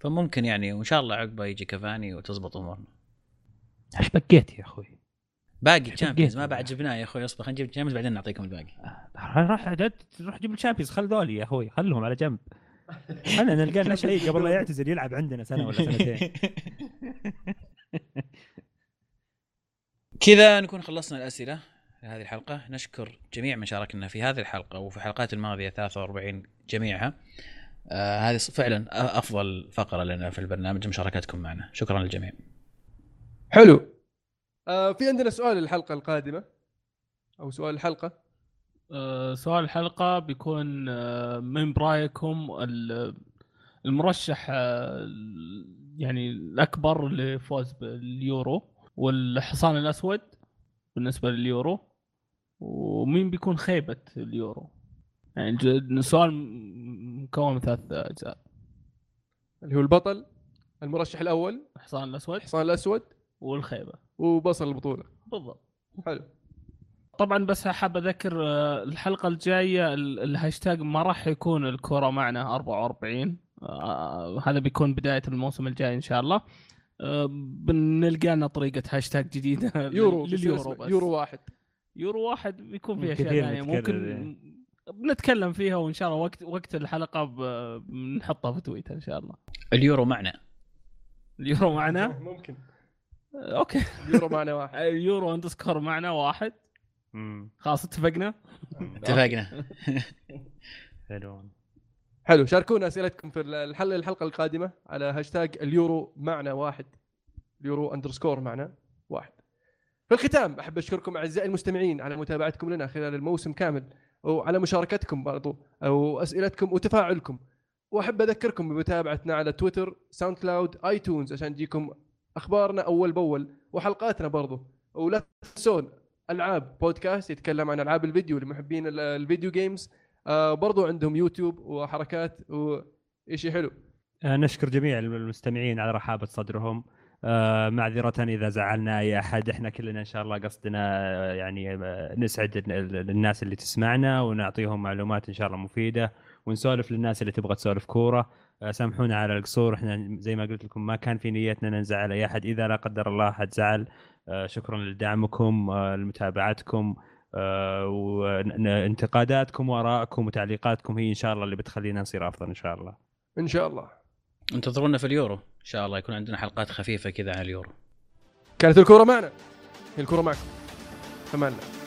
فممكن يعني وإن شاء الله عقبه يجي كافاني وتزبط أمورنا إيش بقيت يا أخوي؟ باقي Champions ما. بعد جبناه يا أخوي أصبر خلينا نجيب Champions بعدين نعطيكم الباقي. راح روح جيب ال Champions خل ذولي يا أخوي خلهم على جنب. إحنا نلقى لنا شيء قبل لا يعتزل يلعب عندنا سنة ولا سنتين. كذا نكون خلصنا الأسئلة لهذه الحلقة. نشكر جميع من شاركنا في هذه الحلقة وفي الحلقات الماضية 43 جميعها. آه هذه فعلا أفضل فقرة لنا في البرنامج مشاركتكم معنا. شكرا للجميع. حلو. آه في عندنا سؤال للحلقه القادمة أو سؤال الحلقة. آه، سؤال الحلقة بيكون آه، من برأيكم ال- المرشح آه، يعني الأكبر لفوز باليورو والحصان الأسود بالنسبة لليورو؟ ومين بيكون خيبة اليورو؟ يعني السؤال مكون من ثلاث أجزاء. اللي هو البطل المرشح الأول الحصان الأسود. الحصان الأسود. والخيبة. وبطل البطولة. بالضبط. حلو. طبعا بس حاب أذكر آه، الحلقة الجاية ال- الهاشتاج ما راح يكون الكره معنا 44 آه هذا بيكون بداية الموسم الجاي إن شاء الله. آه بنلقى لنا طريقة هاشتاج جديدة يورو لليورو بس. يورو واحد. يورو واحد بيكون فيه اشياء ثانية ممكن بنتكلم فيها وإن شاء الله وقت وقت الحلقة بنحطها في تويتر إن شاء الله. اليورو معنا. اليورو معنا؟ ممكن. okay. يورو معنا واحد. اليورو underscore معنا واحد. خلاص اتفقنا؟ اتفقنا. حلو حلو شاركونا أسئلتكم في الحل الحلقة القادمة على هاشتاج اليورو معنا واحد. اليورو underscore معنا واحد. في الختام أحب أشكركم أعزائي المستمعين على متابعتكم لنا خلال الموسم كامل وعلى مشاركتكم برضو أو أسئلتكم وتفاعلكم. وأحب أذكركم بمتابعتنا على تويتر SoundCloud iTunes عشان تجيكم أخبارنا أول بأول وحلقاتنا برضو. ولا تنسون ألعاب بودكاست يتكلم عن ألعاب الفيديو لمحبين ال- ال video games آه برضو عندهم يوتيوب وحركات وشيء حلو. آه، نشكر جميع المستمعين على رحابة صدرهم. آه، معذرة إذا زعلنا أي أحد. إحنا كلنا إن شاء الله قصدنا يعني نسعد ال- ال- الناس اللي تسمعنا ونعطيهم معلومات إن شاء الله مفيدة. ونسولف للناس اللي تبغى تسولف. كورة آه، سامحونا على القصور. إحنا زي ما قلت لكم ما كان في نيتنا نزعل أي أحد. إذا لا قدر الله أحد زعل آه، شكرا لدعمكم آه، لمتابعتكم وانتقاداتكم وارائكم وتعليقاتكم. هي إن شاء الله اللي بتخلينا نصير أفضل إن شاء الله. إن شاء الله. انتظرونا في اليورو. إن شاء الله يكون عندنا حلقات خفيفة كذا عن اليورو. كانت الكورة معنا. الكورة معكم. الله